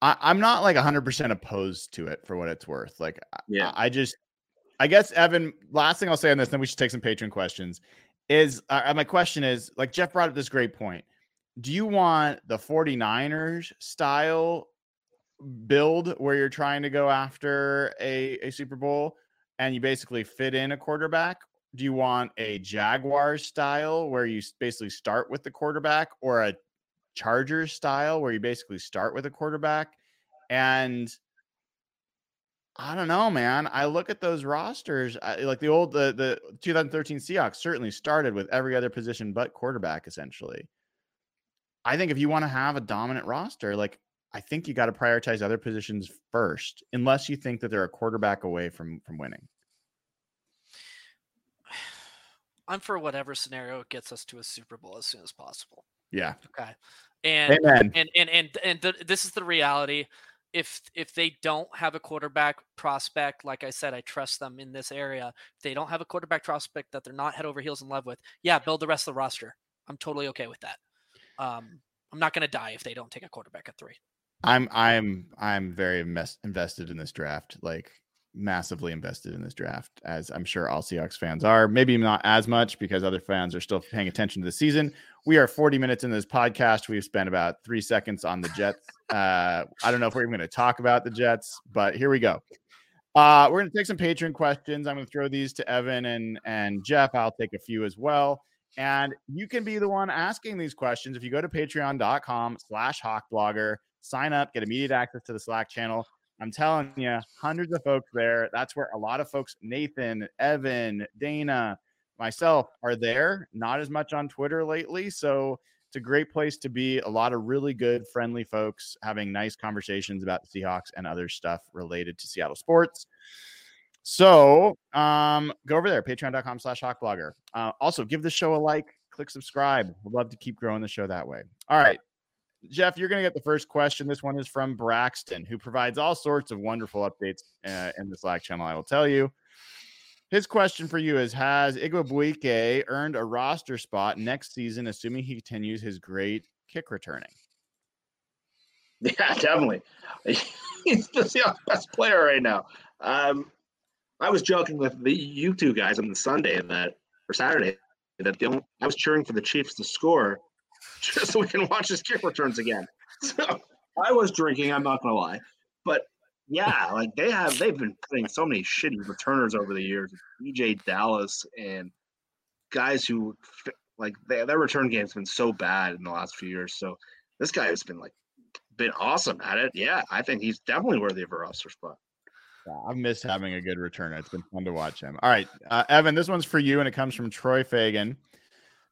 I, I'm not like 100 percent opposed to it for what it's worth. Like, Yeah. I, I just, I guess Evan. Last thing I'll say on this, then we should take some patron questions. Is uh, my question is like Jeff brought up this great point. Do you want the 49ers style build where you're trying to go after a, a Super Bowl and you basically fit in a quarterback? Do you want a Jaguars style where you basically start with the quarterback or a Chargers style where you basically start with a quarterback? And I don't know, man. I look at those rosters, I, like the old the the 2013 Seahawks certainly started with every other position but quarterback essentially. I think if you want to have a dominant roster, like I think you got to prioritize other positions first, unless you think that they're a quarterback away from from winning. I'm for whatever scenario gets us to a Super Bowl as soon as possible. Yeah. Okay. And Amen. and and and and th- this is the reality. If if they don't have a quarterback prospect, like I said, I trust them in this area. If they don't have a quarterback prospect that they're not head over heels in love with, yeah, build the rest of the roster. I'm totally okay with that. Um, I'm not going to die if they don't take a quarterback at three. I'm I'm I'm very invest, invested in this draft, like massively invested in this draft, as I'm sure all Seahawks fans are. Maybe not as much because other fans are still paying attention to the season. We are 40 minutes in this podcast. We've spent about three seconds on the Jets. Uh, I don't know if we're even going to talk about the Jets, but here we go. Uh, we're going to take some patron questions. I'm going to throw these to Evan and and Jeff. I'll take a few as well. And you can be the one asking these questions if you go to patreon.com slash hawkblogger, sign up, get immediate access to the Slack channel. I'm telling you, hundreds of folks there. That's where a lot of folks, Nathan, Evan, Dana, myself, are there. Not as much on Twitter lately. So it's a great place to be. A lot of really good, friendly folks having nice conversations about the Seahawks and other stuff related to Seattle sports. So um, go over there, patreon.com slash hawkblogger. Uh, also, give the show a like, click subscribe. We'd love to keep growing the show that way. All right. Jeff, you're going to get the first question. This one is from Braxton, who provides all sorts of wonderful updates uh, in the Slack channel, I will tell you. His question for you is Has Igwebuike earned a roster spot next season, assuming he continues his great kick returning? Yeah, definitely. He's the best player right now. Um, I was joking with the you two guys on the Sunday that or Saturday that the only, I was cheering for the Chiefs to score just so we can watch his kick returns again. So I was drinking. I'm not gonna lie, but yeah, like they have they've been putting so many shitty returners over the years. DeeJay Dallas and guys who like they, their return game's been so bad in the last few years. So this guy has been like been awesome at it. Yeah, I think he's definitely worthy of a roster spot. Yeah, I've missed having a good returner. It's been fun to watch him. All right, uh, Evan, this one's for you, and it comes from Troy Fagan.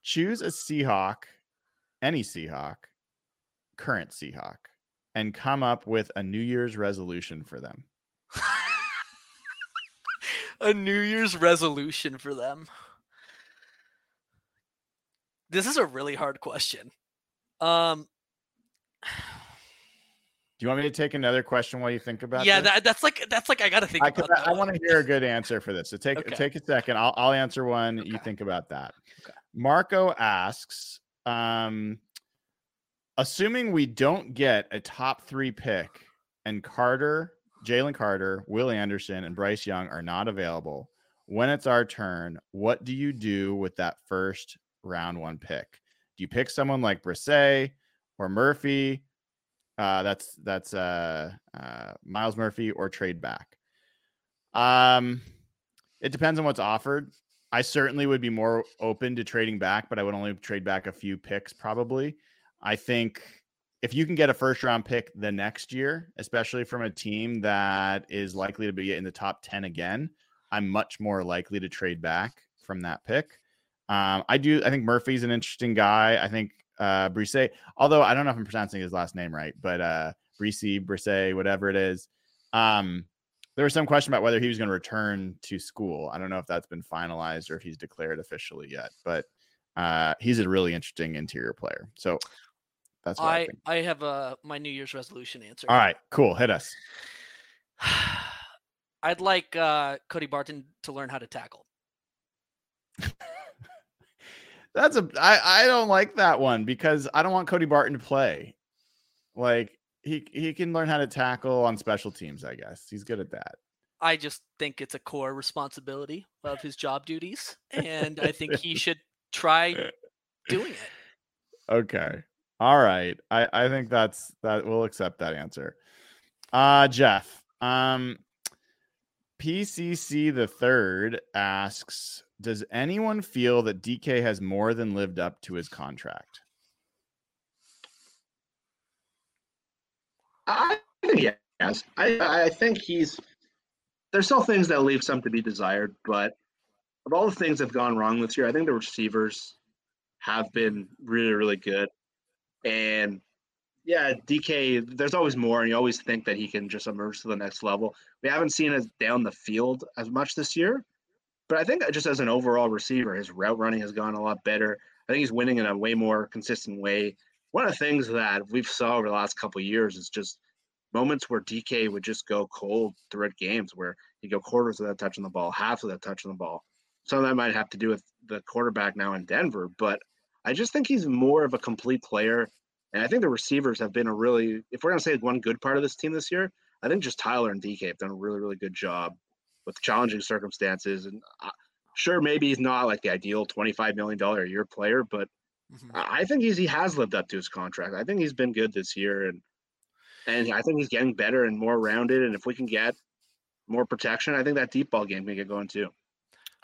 Choose a Seahawk, any Seahawk, current Seahawk, and come up with a New Year's resolution for them. a New Year's resolution for them. This is a really hard question. Um, do you want me to take another question while you think about? Yeah, that, that's like that's like I got to think. I, I want to hear a good answer for this. So take okay. take a second. I'll I'll answer one. Okay. You think about that. Okay. Marco asks, um, assuming we don't get a top three pick and Carter, Jalen Carter, Will Anderson, and Bryce Young are not available, when it's our turn, what do you do with that first round one pick? Do you pick someone like Bresee or Murphy? Uh, that's that's uh, uh, Myles Murphy or trade back. Um, it depends on what's offered. I certainly would be more open to trading back, but I would only trade back a few picks probably. I think if you can get a first round pick the next year, especially from a team that is likely to be in the top 10 again, I'm much more likely to trade back from that pick. Um, I do. I think Murphy's an interesting guy. I think uh, Brise. Although I don't know if I'm pronouncing his last name right, but uh, Brise, Brise, whatever it is. Um, there was some question about whether he was going to return to school. I don't know if that's been finalized or if he's declared officially yet, but uh, he's a really interesting interior player. So that's what I I, I have a uh, my New Year's resolution answer. All right, cool. Hit us. I'd like uh, Cody Barton to learn how to tackle. That's a I I don't like that one because I don't want Cody Barton to play. Like he he can learn how to tackle on special teams, I guess. He's good at that. I just think it's a core responsibility of his job duties and I think he should try doing it. Okay. All right. I I think that's that we'll accept that answer. Uh Jeff, um PCC the third asks does anyone feel that DK has more than lived up to his contract? I think yes. I, I think he's there's still things that leave some to be desired, but of all the things that have gone wrong this year, I think the receivers have been really, really good. And yeah, DK, there's always more, and you always think that he can just emerge to the next level. We haven't seen it down the field as much this year, but I think just as an overall receiver, his route running has gone a lot better. I think he's winning in a way more consistent way. One of the things that we've saw over the last couple years is just moments where DK would just go cold throughout games where he'd go quarters without touching the ball, half of without touching the ball. Some of that might have to do with the quarterback now in Denver, but I just think he's more of a complete player. And I think the receivers have been a really, if we're going to say one good part of this team this year, I think just Tyler and DK have done a really, really good job with challenging circumstances. And uh, sure, maybe he's not like the ideal $25 million a year player, but mm-hmm. I think he's, he has lived up to his contract. I think he's been good this year. And, and I think he's getting better and more rounded. And if we can get more protection, I think that deep ball game can get going too.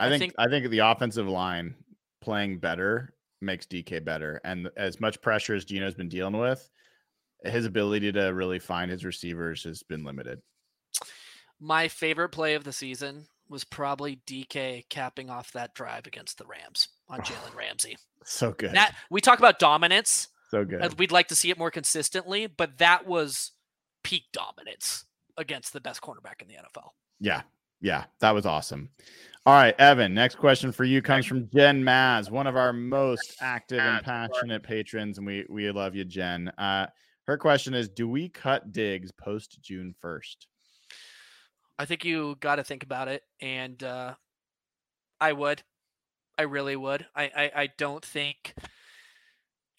I think, I think, I think the offensive line playing better makes DK better. And as much pressure as Geno's been dealing with, his ability to really find his receivers has been limited. My favorite play of the season was probably DK capping off that drive against the Rams on Jalen Ramsey. So good. That we talk about dominance. So good. We'd like to see it more consistently, but that was peak dominance against the best cornerback in the NFL. Yeah. Yeah. That was awesome. All right, Evan, next question for you comes from Jen Maz, one of our most active and passionate patrons, and we we love you, Jen. Uh, her question is Do we cut Diggs post June 1st? I think you got to think about it. And uh, I would. I really would. I, I, I don't think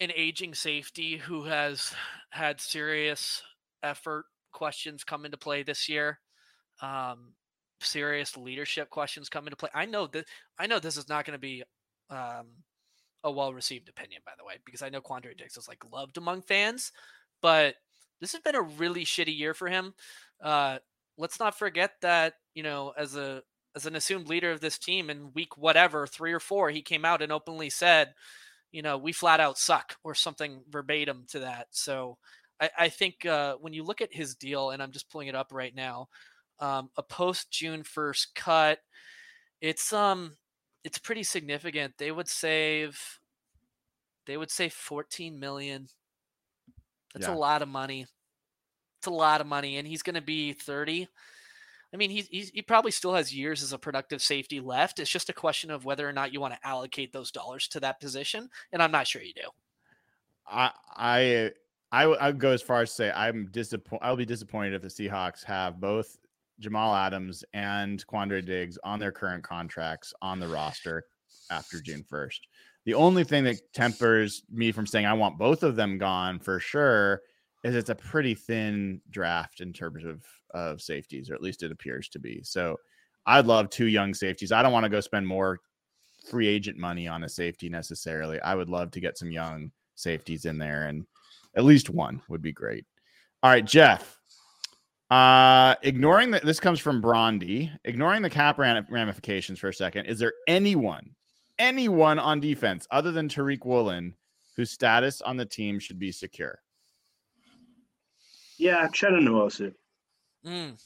an aging safety who has had serious effort questions come into play this year, um, serious leadership questions come into play. I know that I know this is not going to be um, a well received opinion, by the way, because I know Quandre Diggs is like loved among fans, but this has been a really shitty year for him. Uh, let's not forget that you know as a as an assumed leader of this team in week whatever three or four he came out and openly said you know we flat out suck or something verbatim to that. So i, I think uh, when you look at his deal and i'm just pulling it up right now um, a post june 1st cut it's um it's pretty significant. They would save they would save 14 million. That's Yeah. a lot of money. It's a lot of money and he's going to be 30 I mean, he's, he's he probably still has years as a productive safety left. It's just a question of whether or not you want to allocate those dollars to that position, and I'm not sure you do. I I I would- go as far as to say I'm disappointed. I'll be disappointed if the Seahawks have both Jamal Adams and Quandre Diggs on their current contracts on the roster after June 1st. The only thing that tempers me from saying I want both of them gone for sure is it's a pretty thin draft in terms of of safeties, or at least it appears to be. So I'd love two young safeties. I don't want to go spend more free agent money on a safety necessarily. I would love to get some young safeties in there, and at least one would be great. All right, Jeff. Uh, ignoring that, this comes from Brondy. Ignoring the cap ram- ramifications for a second, is there anyone, anyone on defense other than Tariq Woolen whose status on the team should be secure? Yeah, Cheddar Nwosu. Mm,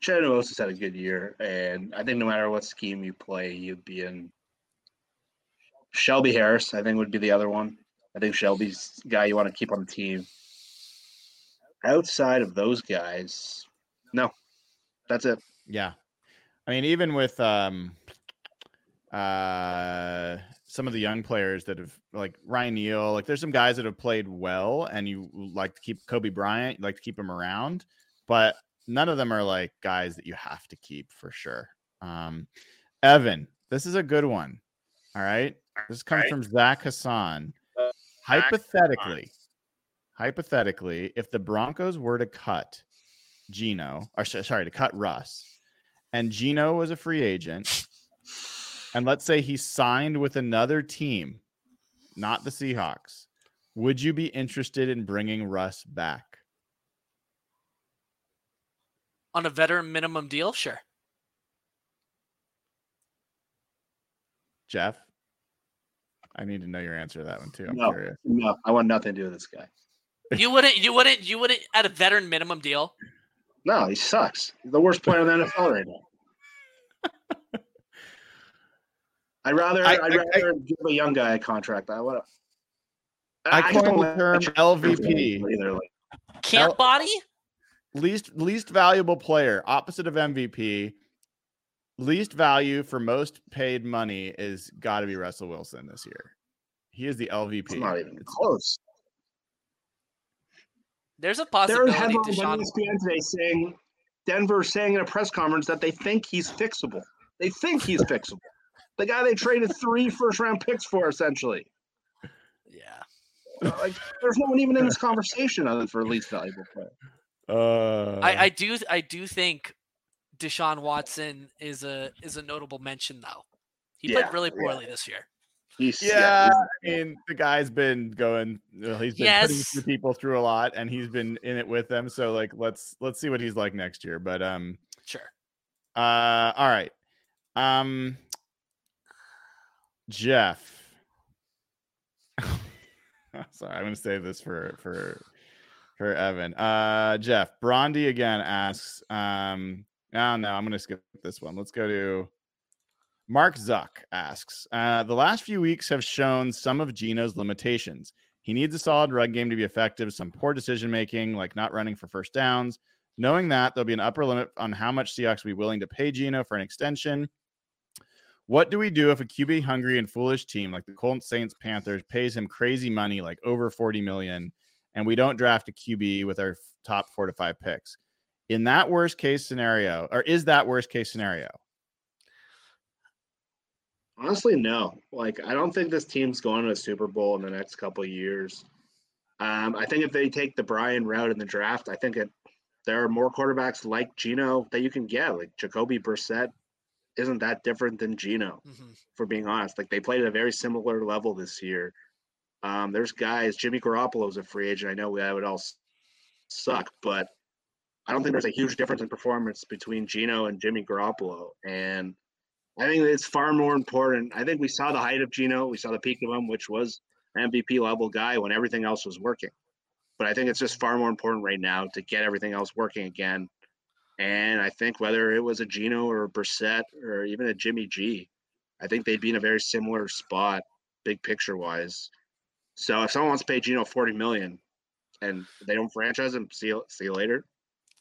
Cheddar Nwosu's had a good year, and I think no matter what scheme you play, you'd be in. Shelby Harris, I think, would be the other one. I think Shelby's guy you want to keep on the team. Outside of those guys, no, that's it. Yeah. I mean, even with um uh some of the young players that have like Ryan Neal, like there's some guys that have played well and you like to keep Coby Bryant, you like to keep him around, but none of them are like guys that you have to keep for sure. Um Evan, this is a good one. All right. This comes Right. from Zach Hassan. Hypothetically, hypothetically, if the Broncos were to cut Geno, or sorry, to cut Russ, and Geno was a free agent, and let's say he signed with another team, not the Seahawks, would you be interested in bringing Russ back? On a veteran minimum deal, sure. Jeff? I need to know your answer to that one too. I'm No. curious. No, I want nothing to do with this guy. You wouldn't, you wouldn't, you wouldn't at a veteran minimum deal. No, he sucks. He's the worst player in the NFL right now. I'd rather I- I, would I- rather give a young guy a contract. I would. I just coined don't the term LVP. Either. Like, Camp L- body. Least least valuable player, opposite of MVP. Least value for most paid money is got to be Russell Wilson this year. He is the LVP. it's not even It's- close. There's a There are possibility. headlines on ESPN today saying Denver saying in a press conference that they think he's fixable. They think he's fixable. The guy they traded three first round picks for, essentially. yeah. Like, there's no one even in this conversation other than for least valuable player. Uh, I, I do, I do think Deshaun Watson is a is a notable mention though. He Yeah, played really yeah. poorly this year. He's yeah, he's- I mean the guy's been going. well, he's been putting Yes. through people through a lot, and he's been in it with them. So like, let's let's see what he's like next year. But um, Sure. Uh, all right. Um, Jeff. Sorry, I'm gonna save this for for for Evan. Uh, Jeff Brondi again asks. Um, oh no, I'm gonna skip this one. Let's go to Mark Zuck asks. Uh, the last few weeks have shown some of Geno's limitations. He needs a solid run game to be effective. Some poor decision making, like not running for first downs. Knowing that there'll be an upper limit on how much Seahawks will be willing to pay Geno for an extension. What do we do if a QB hungry and foolish team like the Colts, Saints, Panthers pays him crazy money, like over 40 million, and we don't draft a QB with our top four to five picks? In that worst case scenario, or is that worst case scenario? Honestly, no. Like, I don't think this team's going to a Super Bowl in the next couple of years. Um, I think if they take the Brian route in the draft, I think it, there are more quarterbacks like Geno that you can get. Like Jacoby Brissett isn't that different than Geno, Mhm. for being honest. Like they played at a very similar level this year. Um, there's guys. Jimmy Garoppolo's a free agent. I know that would all suck, but I don't think there's a huge difference in performance between Geno and Jimmy Garoppolo. And I think it's far more important. I think we saw the height of Geno. We saw the peak of him, which was MVP level guy when everything else was working. But I think it's just far more important right now to get everything else working again. And I think whether it was a Geno or a Brissett or even a Jimmy G, I think they'd be in a very similar spot, big picture wise. So if someone wants to pay Geno 40 million and they don't franchise him, see you, see you later.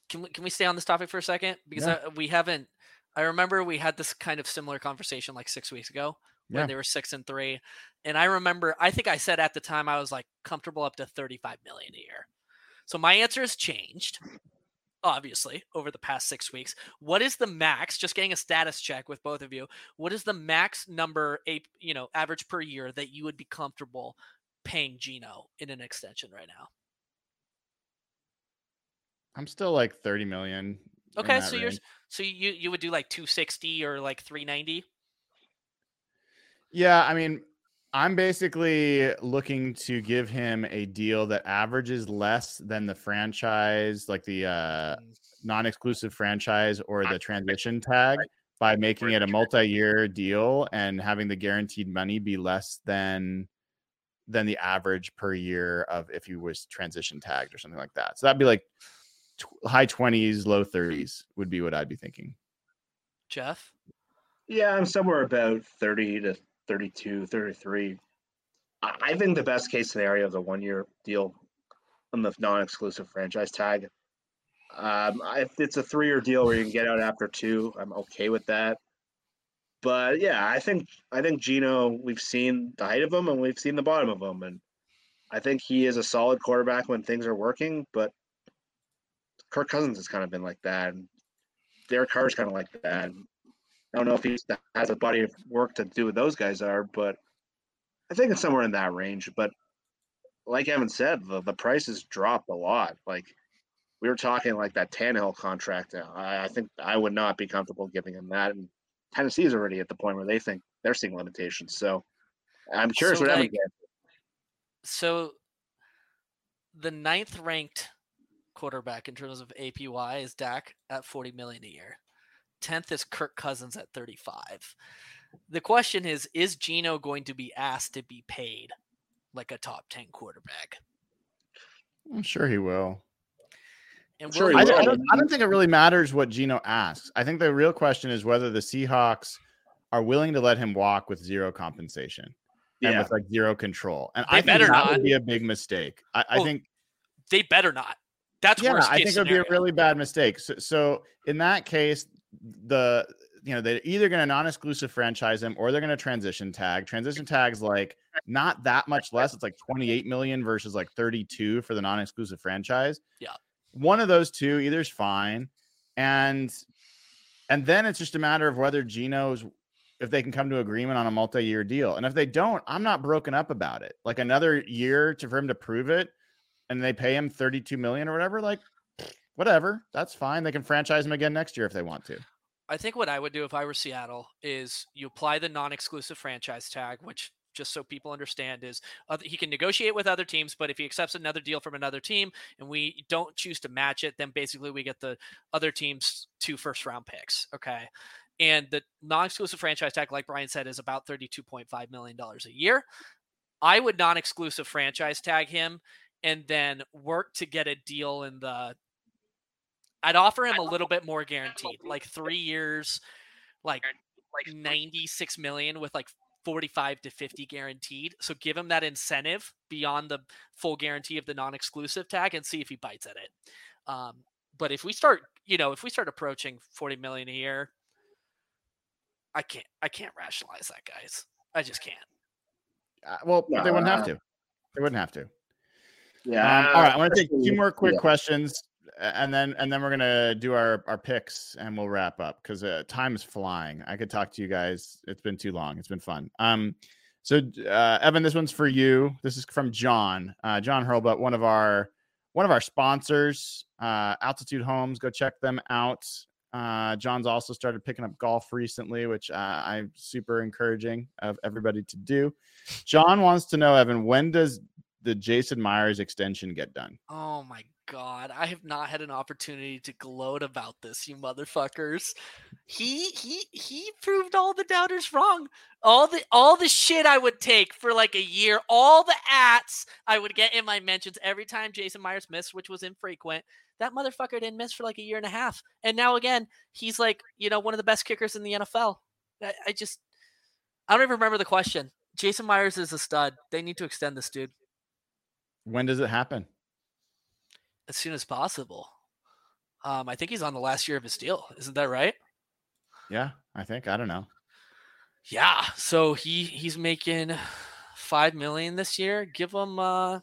Can we can we stay on this topic for a second because Yeah. I, we haven't. I remember we had this kind of similar conversation like six weeks ago when Yeah. they were six and three, and I remember I think I said at the time I was like comfortable up to thirty five million a year. So my answer has changed, obviously, over the past six weeks. What is the max? Just getting a status check with both of you. What is the max number, a you know, average per year that you would be comfortable paying Geno in an extension right now? I'm still like 30 million. Okay, so you're so you you would do like 260 or like 390. Yeah, I mean, I'm basically looking to give him a deal that averages less than the franchise, like the uh, non-exclusive franchise or the transition tag, by making it a multi-year deal and having the guaranteed money be less than than the average per year of if he was transition tagged or something like that. So that'd be like tw- high 20s, low 30s would be what I'd be thinking. Jeff. Yeah, I'm somewhere about 30 to 32, 33. I I think the best case scenario is a one year deal on the non exclusive franchise tag. Um, I- if it's a three year deal where you can get out after two, I'm okay with that. But yeah, I think I think Geno, we've seen the height of him and we've seen the bottom of him, and I think he is a solid quarterback when things are working. But Kirk Cousins has kind of been like that, and Derek Carr's kind of like that. I don't know if he has a body of work to do what those guys are, but I think it's somewhere in that range. But like Evan said, the, the price has dropped a lot. Like we were talking like that Tannehill contract. I, I think I would not be comfortable giving him that. And Tennessee's already at the point where they think they're seeing limitations. So I'm curious So, what Evan like, gets. So the ninth ranked quarterback in terms of APY is Dak at 40 million a year. 10th is Kirk Cousins at 35. The question is is Geno going to be asked to be paid like a top 10 quarterback? I'm sure he will. And Sure I, I don't, I don't think it really matters what Geno asks. I think the real question is whether the Seahawks are willing to let him walk with zero compensation and Yeah. with like zero control. And They I think that not. would be a big mistake. I, I Oh, think they better not. That's yeah, worst I case think it would be a really bad mistake. So, so in that case, the you know they're either going to non-exclusive franchise him or they're going to transition tag. Transition tags like not that much less. It's like 28 million versus like 32 for the non-exclusive franchise. Yeah. One of those two either is fine, and and then it's just a matter of whether Geno's if they can come to agreement on a multi-year deal. And if they don't, I'm not broken up about it. Like another year to for him to prove it, and they pay him 32 million or whatever, like whatever, that's fine. They can franchise him again next year if they want to. I think what I would do if I were Seattle is you apply the non-exclusive franchise tag, which just so people understand is uh, he can negotiate with other teams, but if he accepts another deal from another team and we don't choose to match it, then basically we get the other team's two first round picks. Okay. And the non-exclusive franchise tag, like Brian said, is about $32.5 million a year. I would non-exclusive franchise tag him and then work to get a deal in the I'd offer him a little bit more guaranteed, like three years, like like 96 million with like 45 to 50 guaranteed. So give him that incentive beyond the full guarantee of the non-exclusive tag and see if he bites at it. Um, but if we start, you know, if we start approaching 40 million a year, I can't, I can't rationalize that, guys. I just can't. Uh, well, but they wouldn't have to. They wouldn't have to. Yeah. Um, all right, I want to take two more quick yeah. questions. And then and then we're gonna do our our picks and we'll wrap up because uh, time is flying. I could talk to you guys. It's been too long. It's been fun. Um, so uh, Evan, this one's for you. This is from John. Uh, John Hurlbut, one of our one of our sponsors, uh, Altitude Homes. Go check them out. Uh, John's also started picking up golf recently, which uh, I'm super encouraging of everybody to do. John wants to know, Evan, when does the Jason Myers extension get done? Oh my god, I have not had an opportunity to gloat about this, you motherfuckers. He he he proved all the doubters wrong. All the all the shit I would take for like a year, all the ats I would get in my mentions every time Jason Myers missed, which was infrequent. That motherfucker didn't miss for like a year and a half. And now again, he's like, you know, one of the best kickers in the NFL. I, I just I don't even remember the question. Jason Myers is a stud. They need to extend this dude. When does it happen? as soon as possible. Um, I think he's on the last year of his deal. Isn't that right? Yeah, I think. I don't know. Yeah. So he he's making five million this year. Give him uh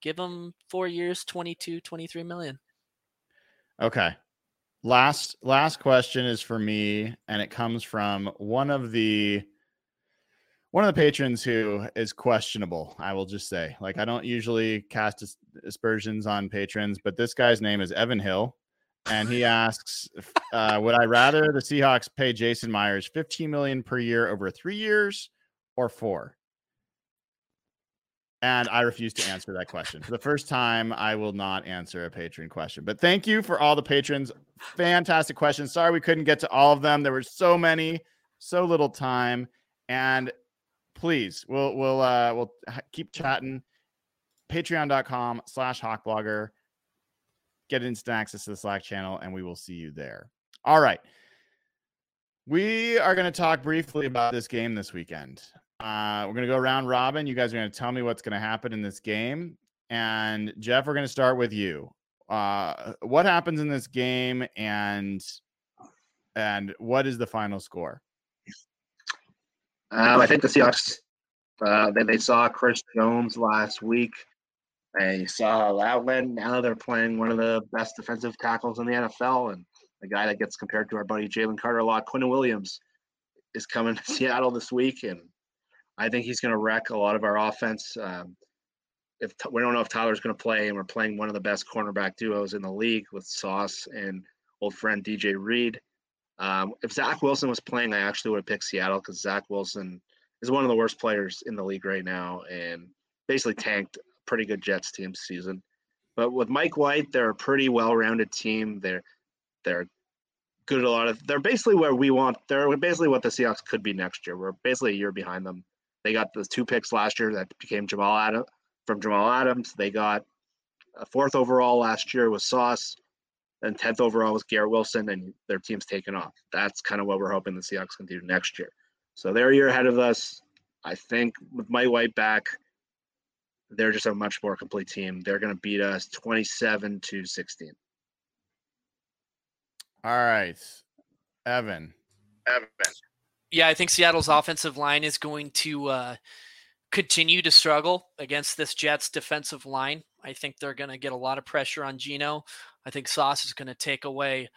give him four years, 22, 23 million. Okay. Last last question is for me, and it comes from one of the one of the patrons who is questionable. I will just say, like, I don't usually cast aspersions on patrons, but this guy's name is Evan Hill, and he asks, uh, "Would I rather the Seahawks pay Jason Myers 15 million per year over three years or four? And I refuse to answer that question. For the first time, I will not answer a patron question. But thank you for all the patrons. Fantastic questions. Sorry we couldn't get to all of them. There were so many, so little time. And please, we'll we'll uh we'll keep chatting. Patreon.com slash hawkblogger. Get instant access to the Slack channel, and we will see you there. All right. We are going to talk briefly about this game this weekend. Uh, we're going to go around robin. You guys are going to tell me what's going to happen in this game. And Jeff, we're going to start with you. Uh, what happens in this game, and and what is the final score? Um, I think the Seahawks, uh, they, they saw Chris Jones last week. They saw Loudland. Now they're playing one of the best defensive tackles in the NFL. And the guy that gets compared to our buddy Jalen Carter a lot, Quinnen Williams, is coming to Seattle this week. And I think he's going to wreck a lot of our offense. Um, if we don't know if Tyler's going to play, and we're playing one of the best cornerback duos in the league with Sauce and old friend DJ Reed. Um, if Zach Wilson was playing, I actually would have picked Seattle because Zach Wilson is one of the worst players in the league right now and basically tanked a pretty good Jets team season. But with Mike White, they're a pretty well-rounded team. They're they're good at a lot of. They're basically where we want. They're basically what the Seahawks could be next year. We're basically a year behind them. They got the two picks last year that became Jamal Adams from Jamal Adams. They got a fourth overall last year with Sauce and 10th overall was Garrett Wilson, and their team's taken off. That's kind of what we're hoping the Seahawks can do next year. So they're a year ahead of us. I think with Mike White back, they're just a much more complete team. They're going to beat us 27 to 16. All right, Evan. Evan. Yeah, I think Seattle's offensive line is going to uh, continue to struggle against this Jets defensive line. I think they're going to get a lot of pressure on Geno. I think Sauce is going to take away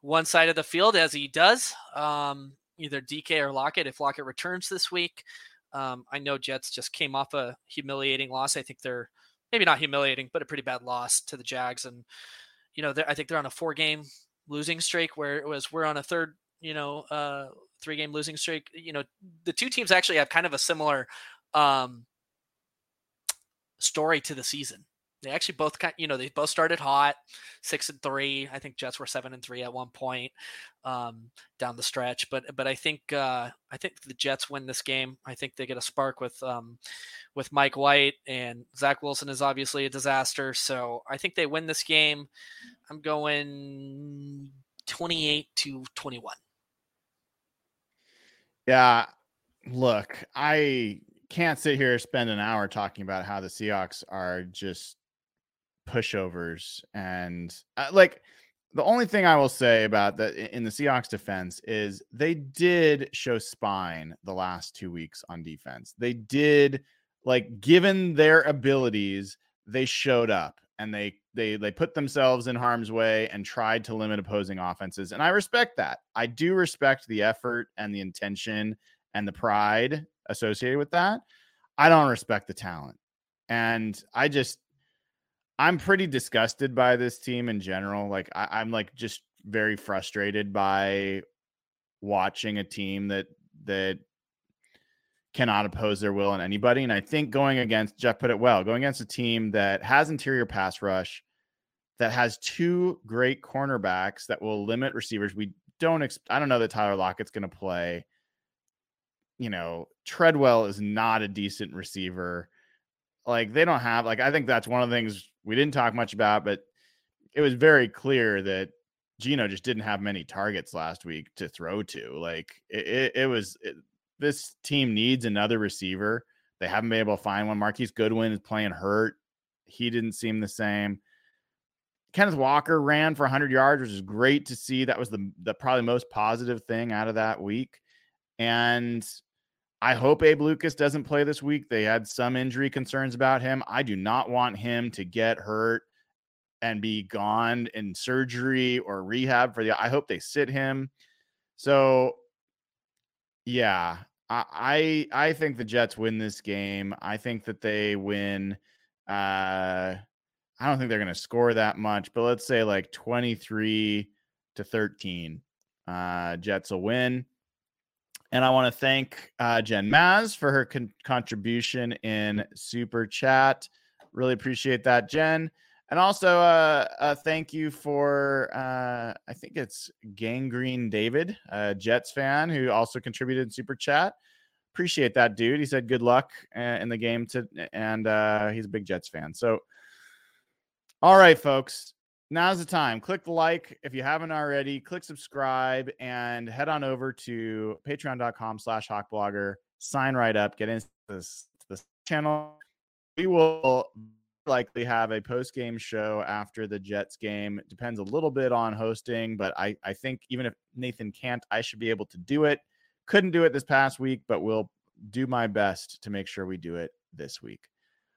one side of the field as he does, um, either DK or Lockett if Lockett returns this week. Um, I know Jets just came off a humiliating loss. I think they're maybe not humiliating, but a pretty bad loss to the Jags. And, you know, I think they're on a four game losing streak where it was we're on a third, you know, uh, three game losing streak. You know, the two teams actually have kind of a similar um, story to the season. They actually both kind, you know, they both started hot, six and three. I think Jets were seven and three at one point um, down the stretch. But but I think uh, I think the Jets win this game. I think they get a spark with um, with Mike White and Zach Wilson is obviously a disaster. So I think they win this game. I'm going twenty eight to twenty one. Yeah, look, I can't sit here spend an hour talking about how the Seahawks are just pushovers and uh, like the only thing I will say about that in the Seahawks defense is they did show spine the last two weeks on defense. They did like given their abilities, they showed up and they they they put themselves in harm's way and tried to limit opposing offenses. And I respect that. I do respect the effort and the intention and the pride associated with that. I don't respect the talent. And I just I'm pretty disgusted by this team in general. Like I, I'm like just very frustrated by watching a team that that cannot oppose their will on anybody. And I think going against Jeff put it well, going against a team that has interior pass rush, that has two great cornerbacks that will limit receivers. We don't. Ex- I don't know that Tyler Lockett's going to play. You know, Treadwell is not a decent receiver. Like they don't have. Like I think that's one of the things we didn't talk much about, but it was very clear that Geno just didn't have many targets last week to throw to. Like it, it, it was it, this team needs another receiver. They haven't been able to find one. Marquise Goodwin is playing hurt. He didn't seem the same. Kenneth Walker ran for 100 yards, which is great to see. That was the, the probably most positive thing out of that week. And I hope Abe Lucas doesn't play this week. They had some injury concerns about him. I do not want him to get hurt and be gone in surgery or rehab for the. I hope they sit him. So, yeah, I I think the Jets win this game. I think that they win. Uh, I don't think they're going to score that much, but let's say like 23 to 13. Uh, Jets will win. And I want to thank uh, Jen Maz for her con- contribution in Super Chat. Really appreciate that, Jen. And also, uh, uh, thank you for, uh, I think it's Gangrene David, a Jets fan who also contributed in Super Chat. Appreciate that, dude. He said good luck uh, in the game, to, and uh, he's a big Jets fan. So, all right, folks, now's the time. Click the like if you haven't already. Click subscribe and head on over to patreon.com slash hawkblogger. Sign right up. Get into this, this channel. We will likely have a post game show after the Jets game. Depends a little bit on hosting, but I, I think even if Nathan can't, I should be able to do it. Couldn't do it this past week, but we'll do my best to make sure we do it this week.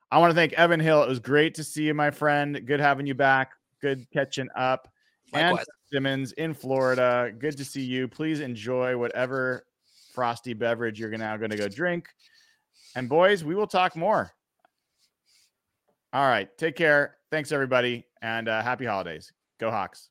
I want to thank Evan Hill. It was great to see you, my friend. Good having you back. Good catching up. Likewise. And Simmons in Florida. Good to see you. Please enjoy whatever frosty beverage you're now going to go drink. And boys, we will talk more. All right. Take care. Thanks, everybody. And uh, happy holidays. Go Hawks.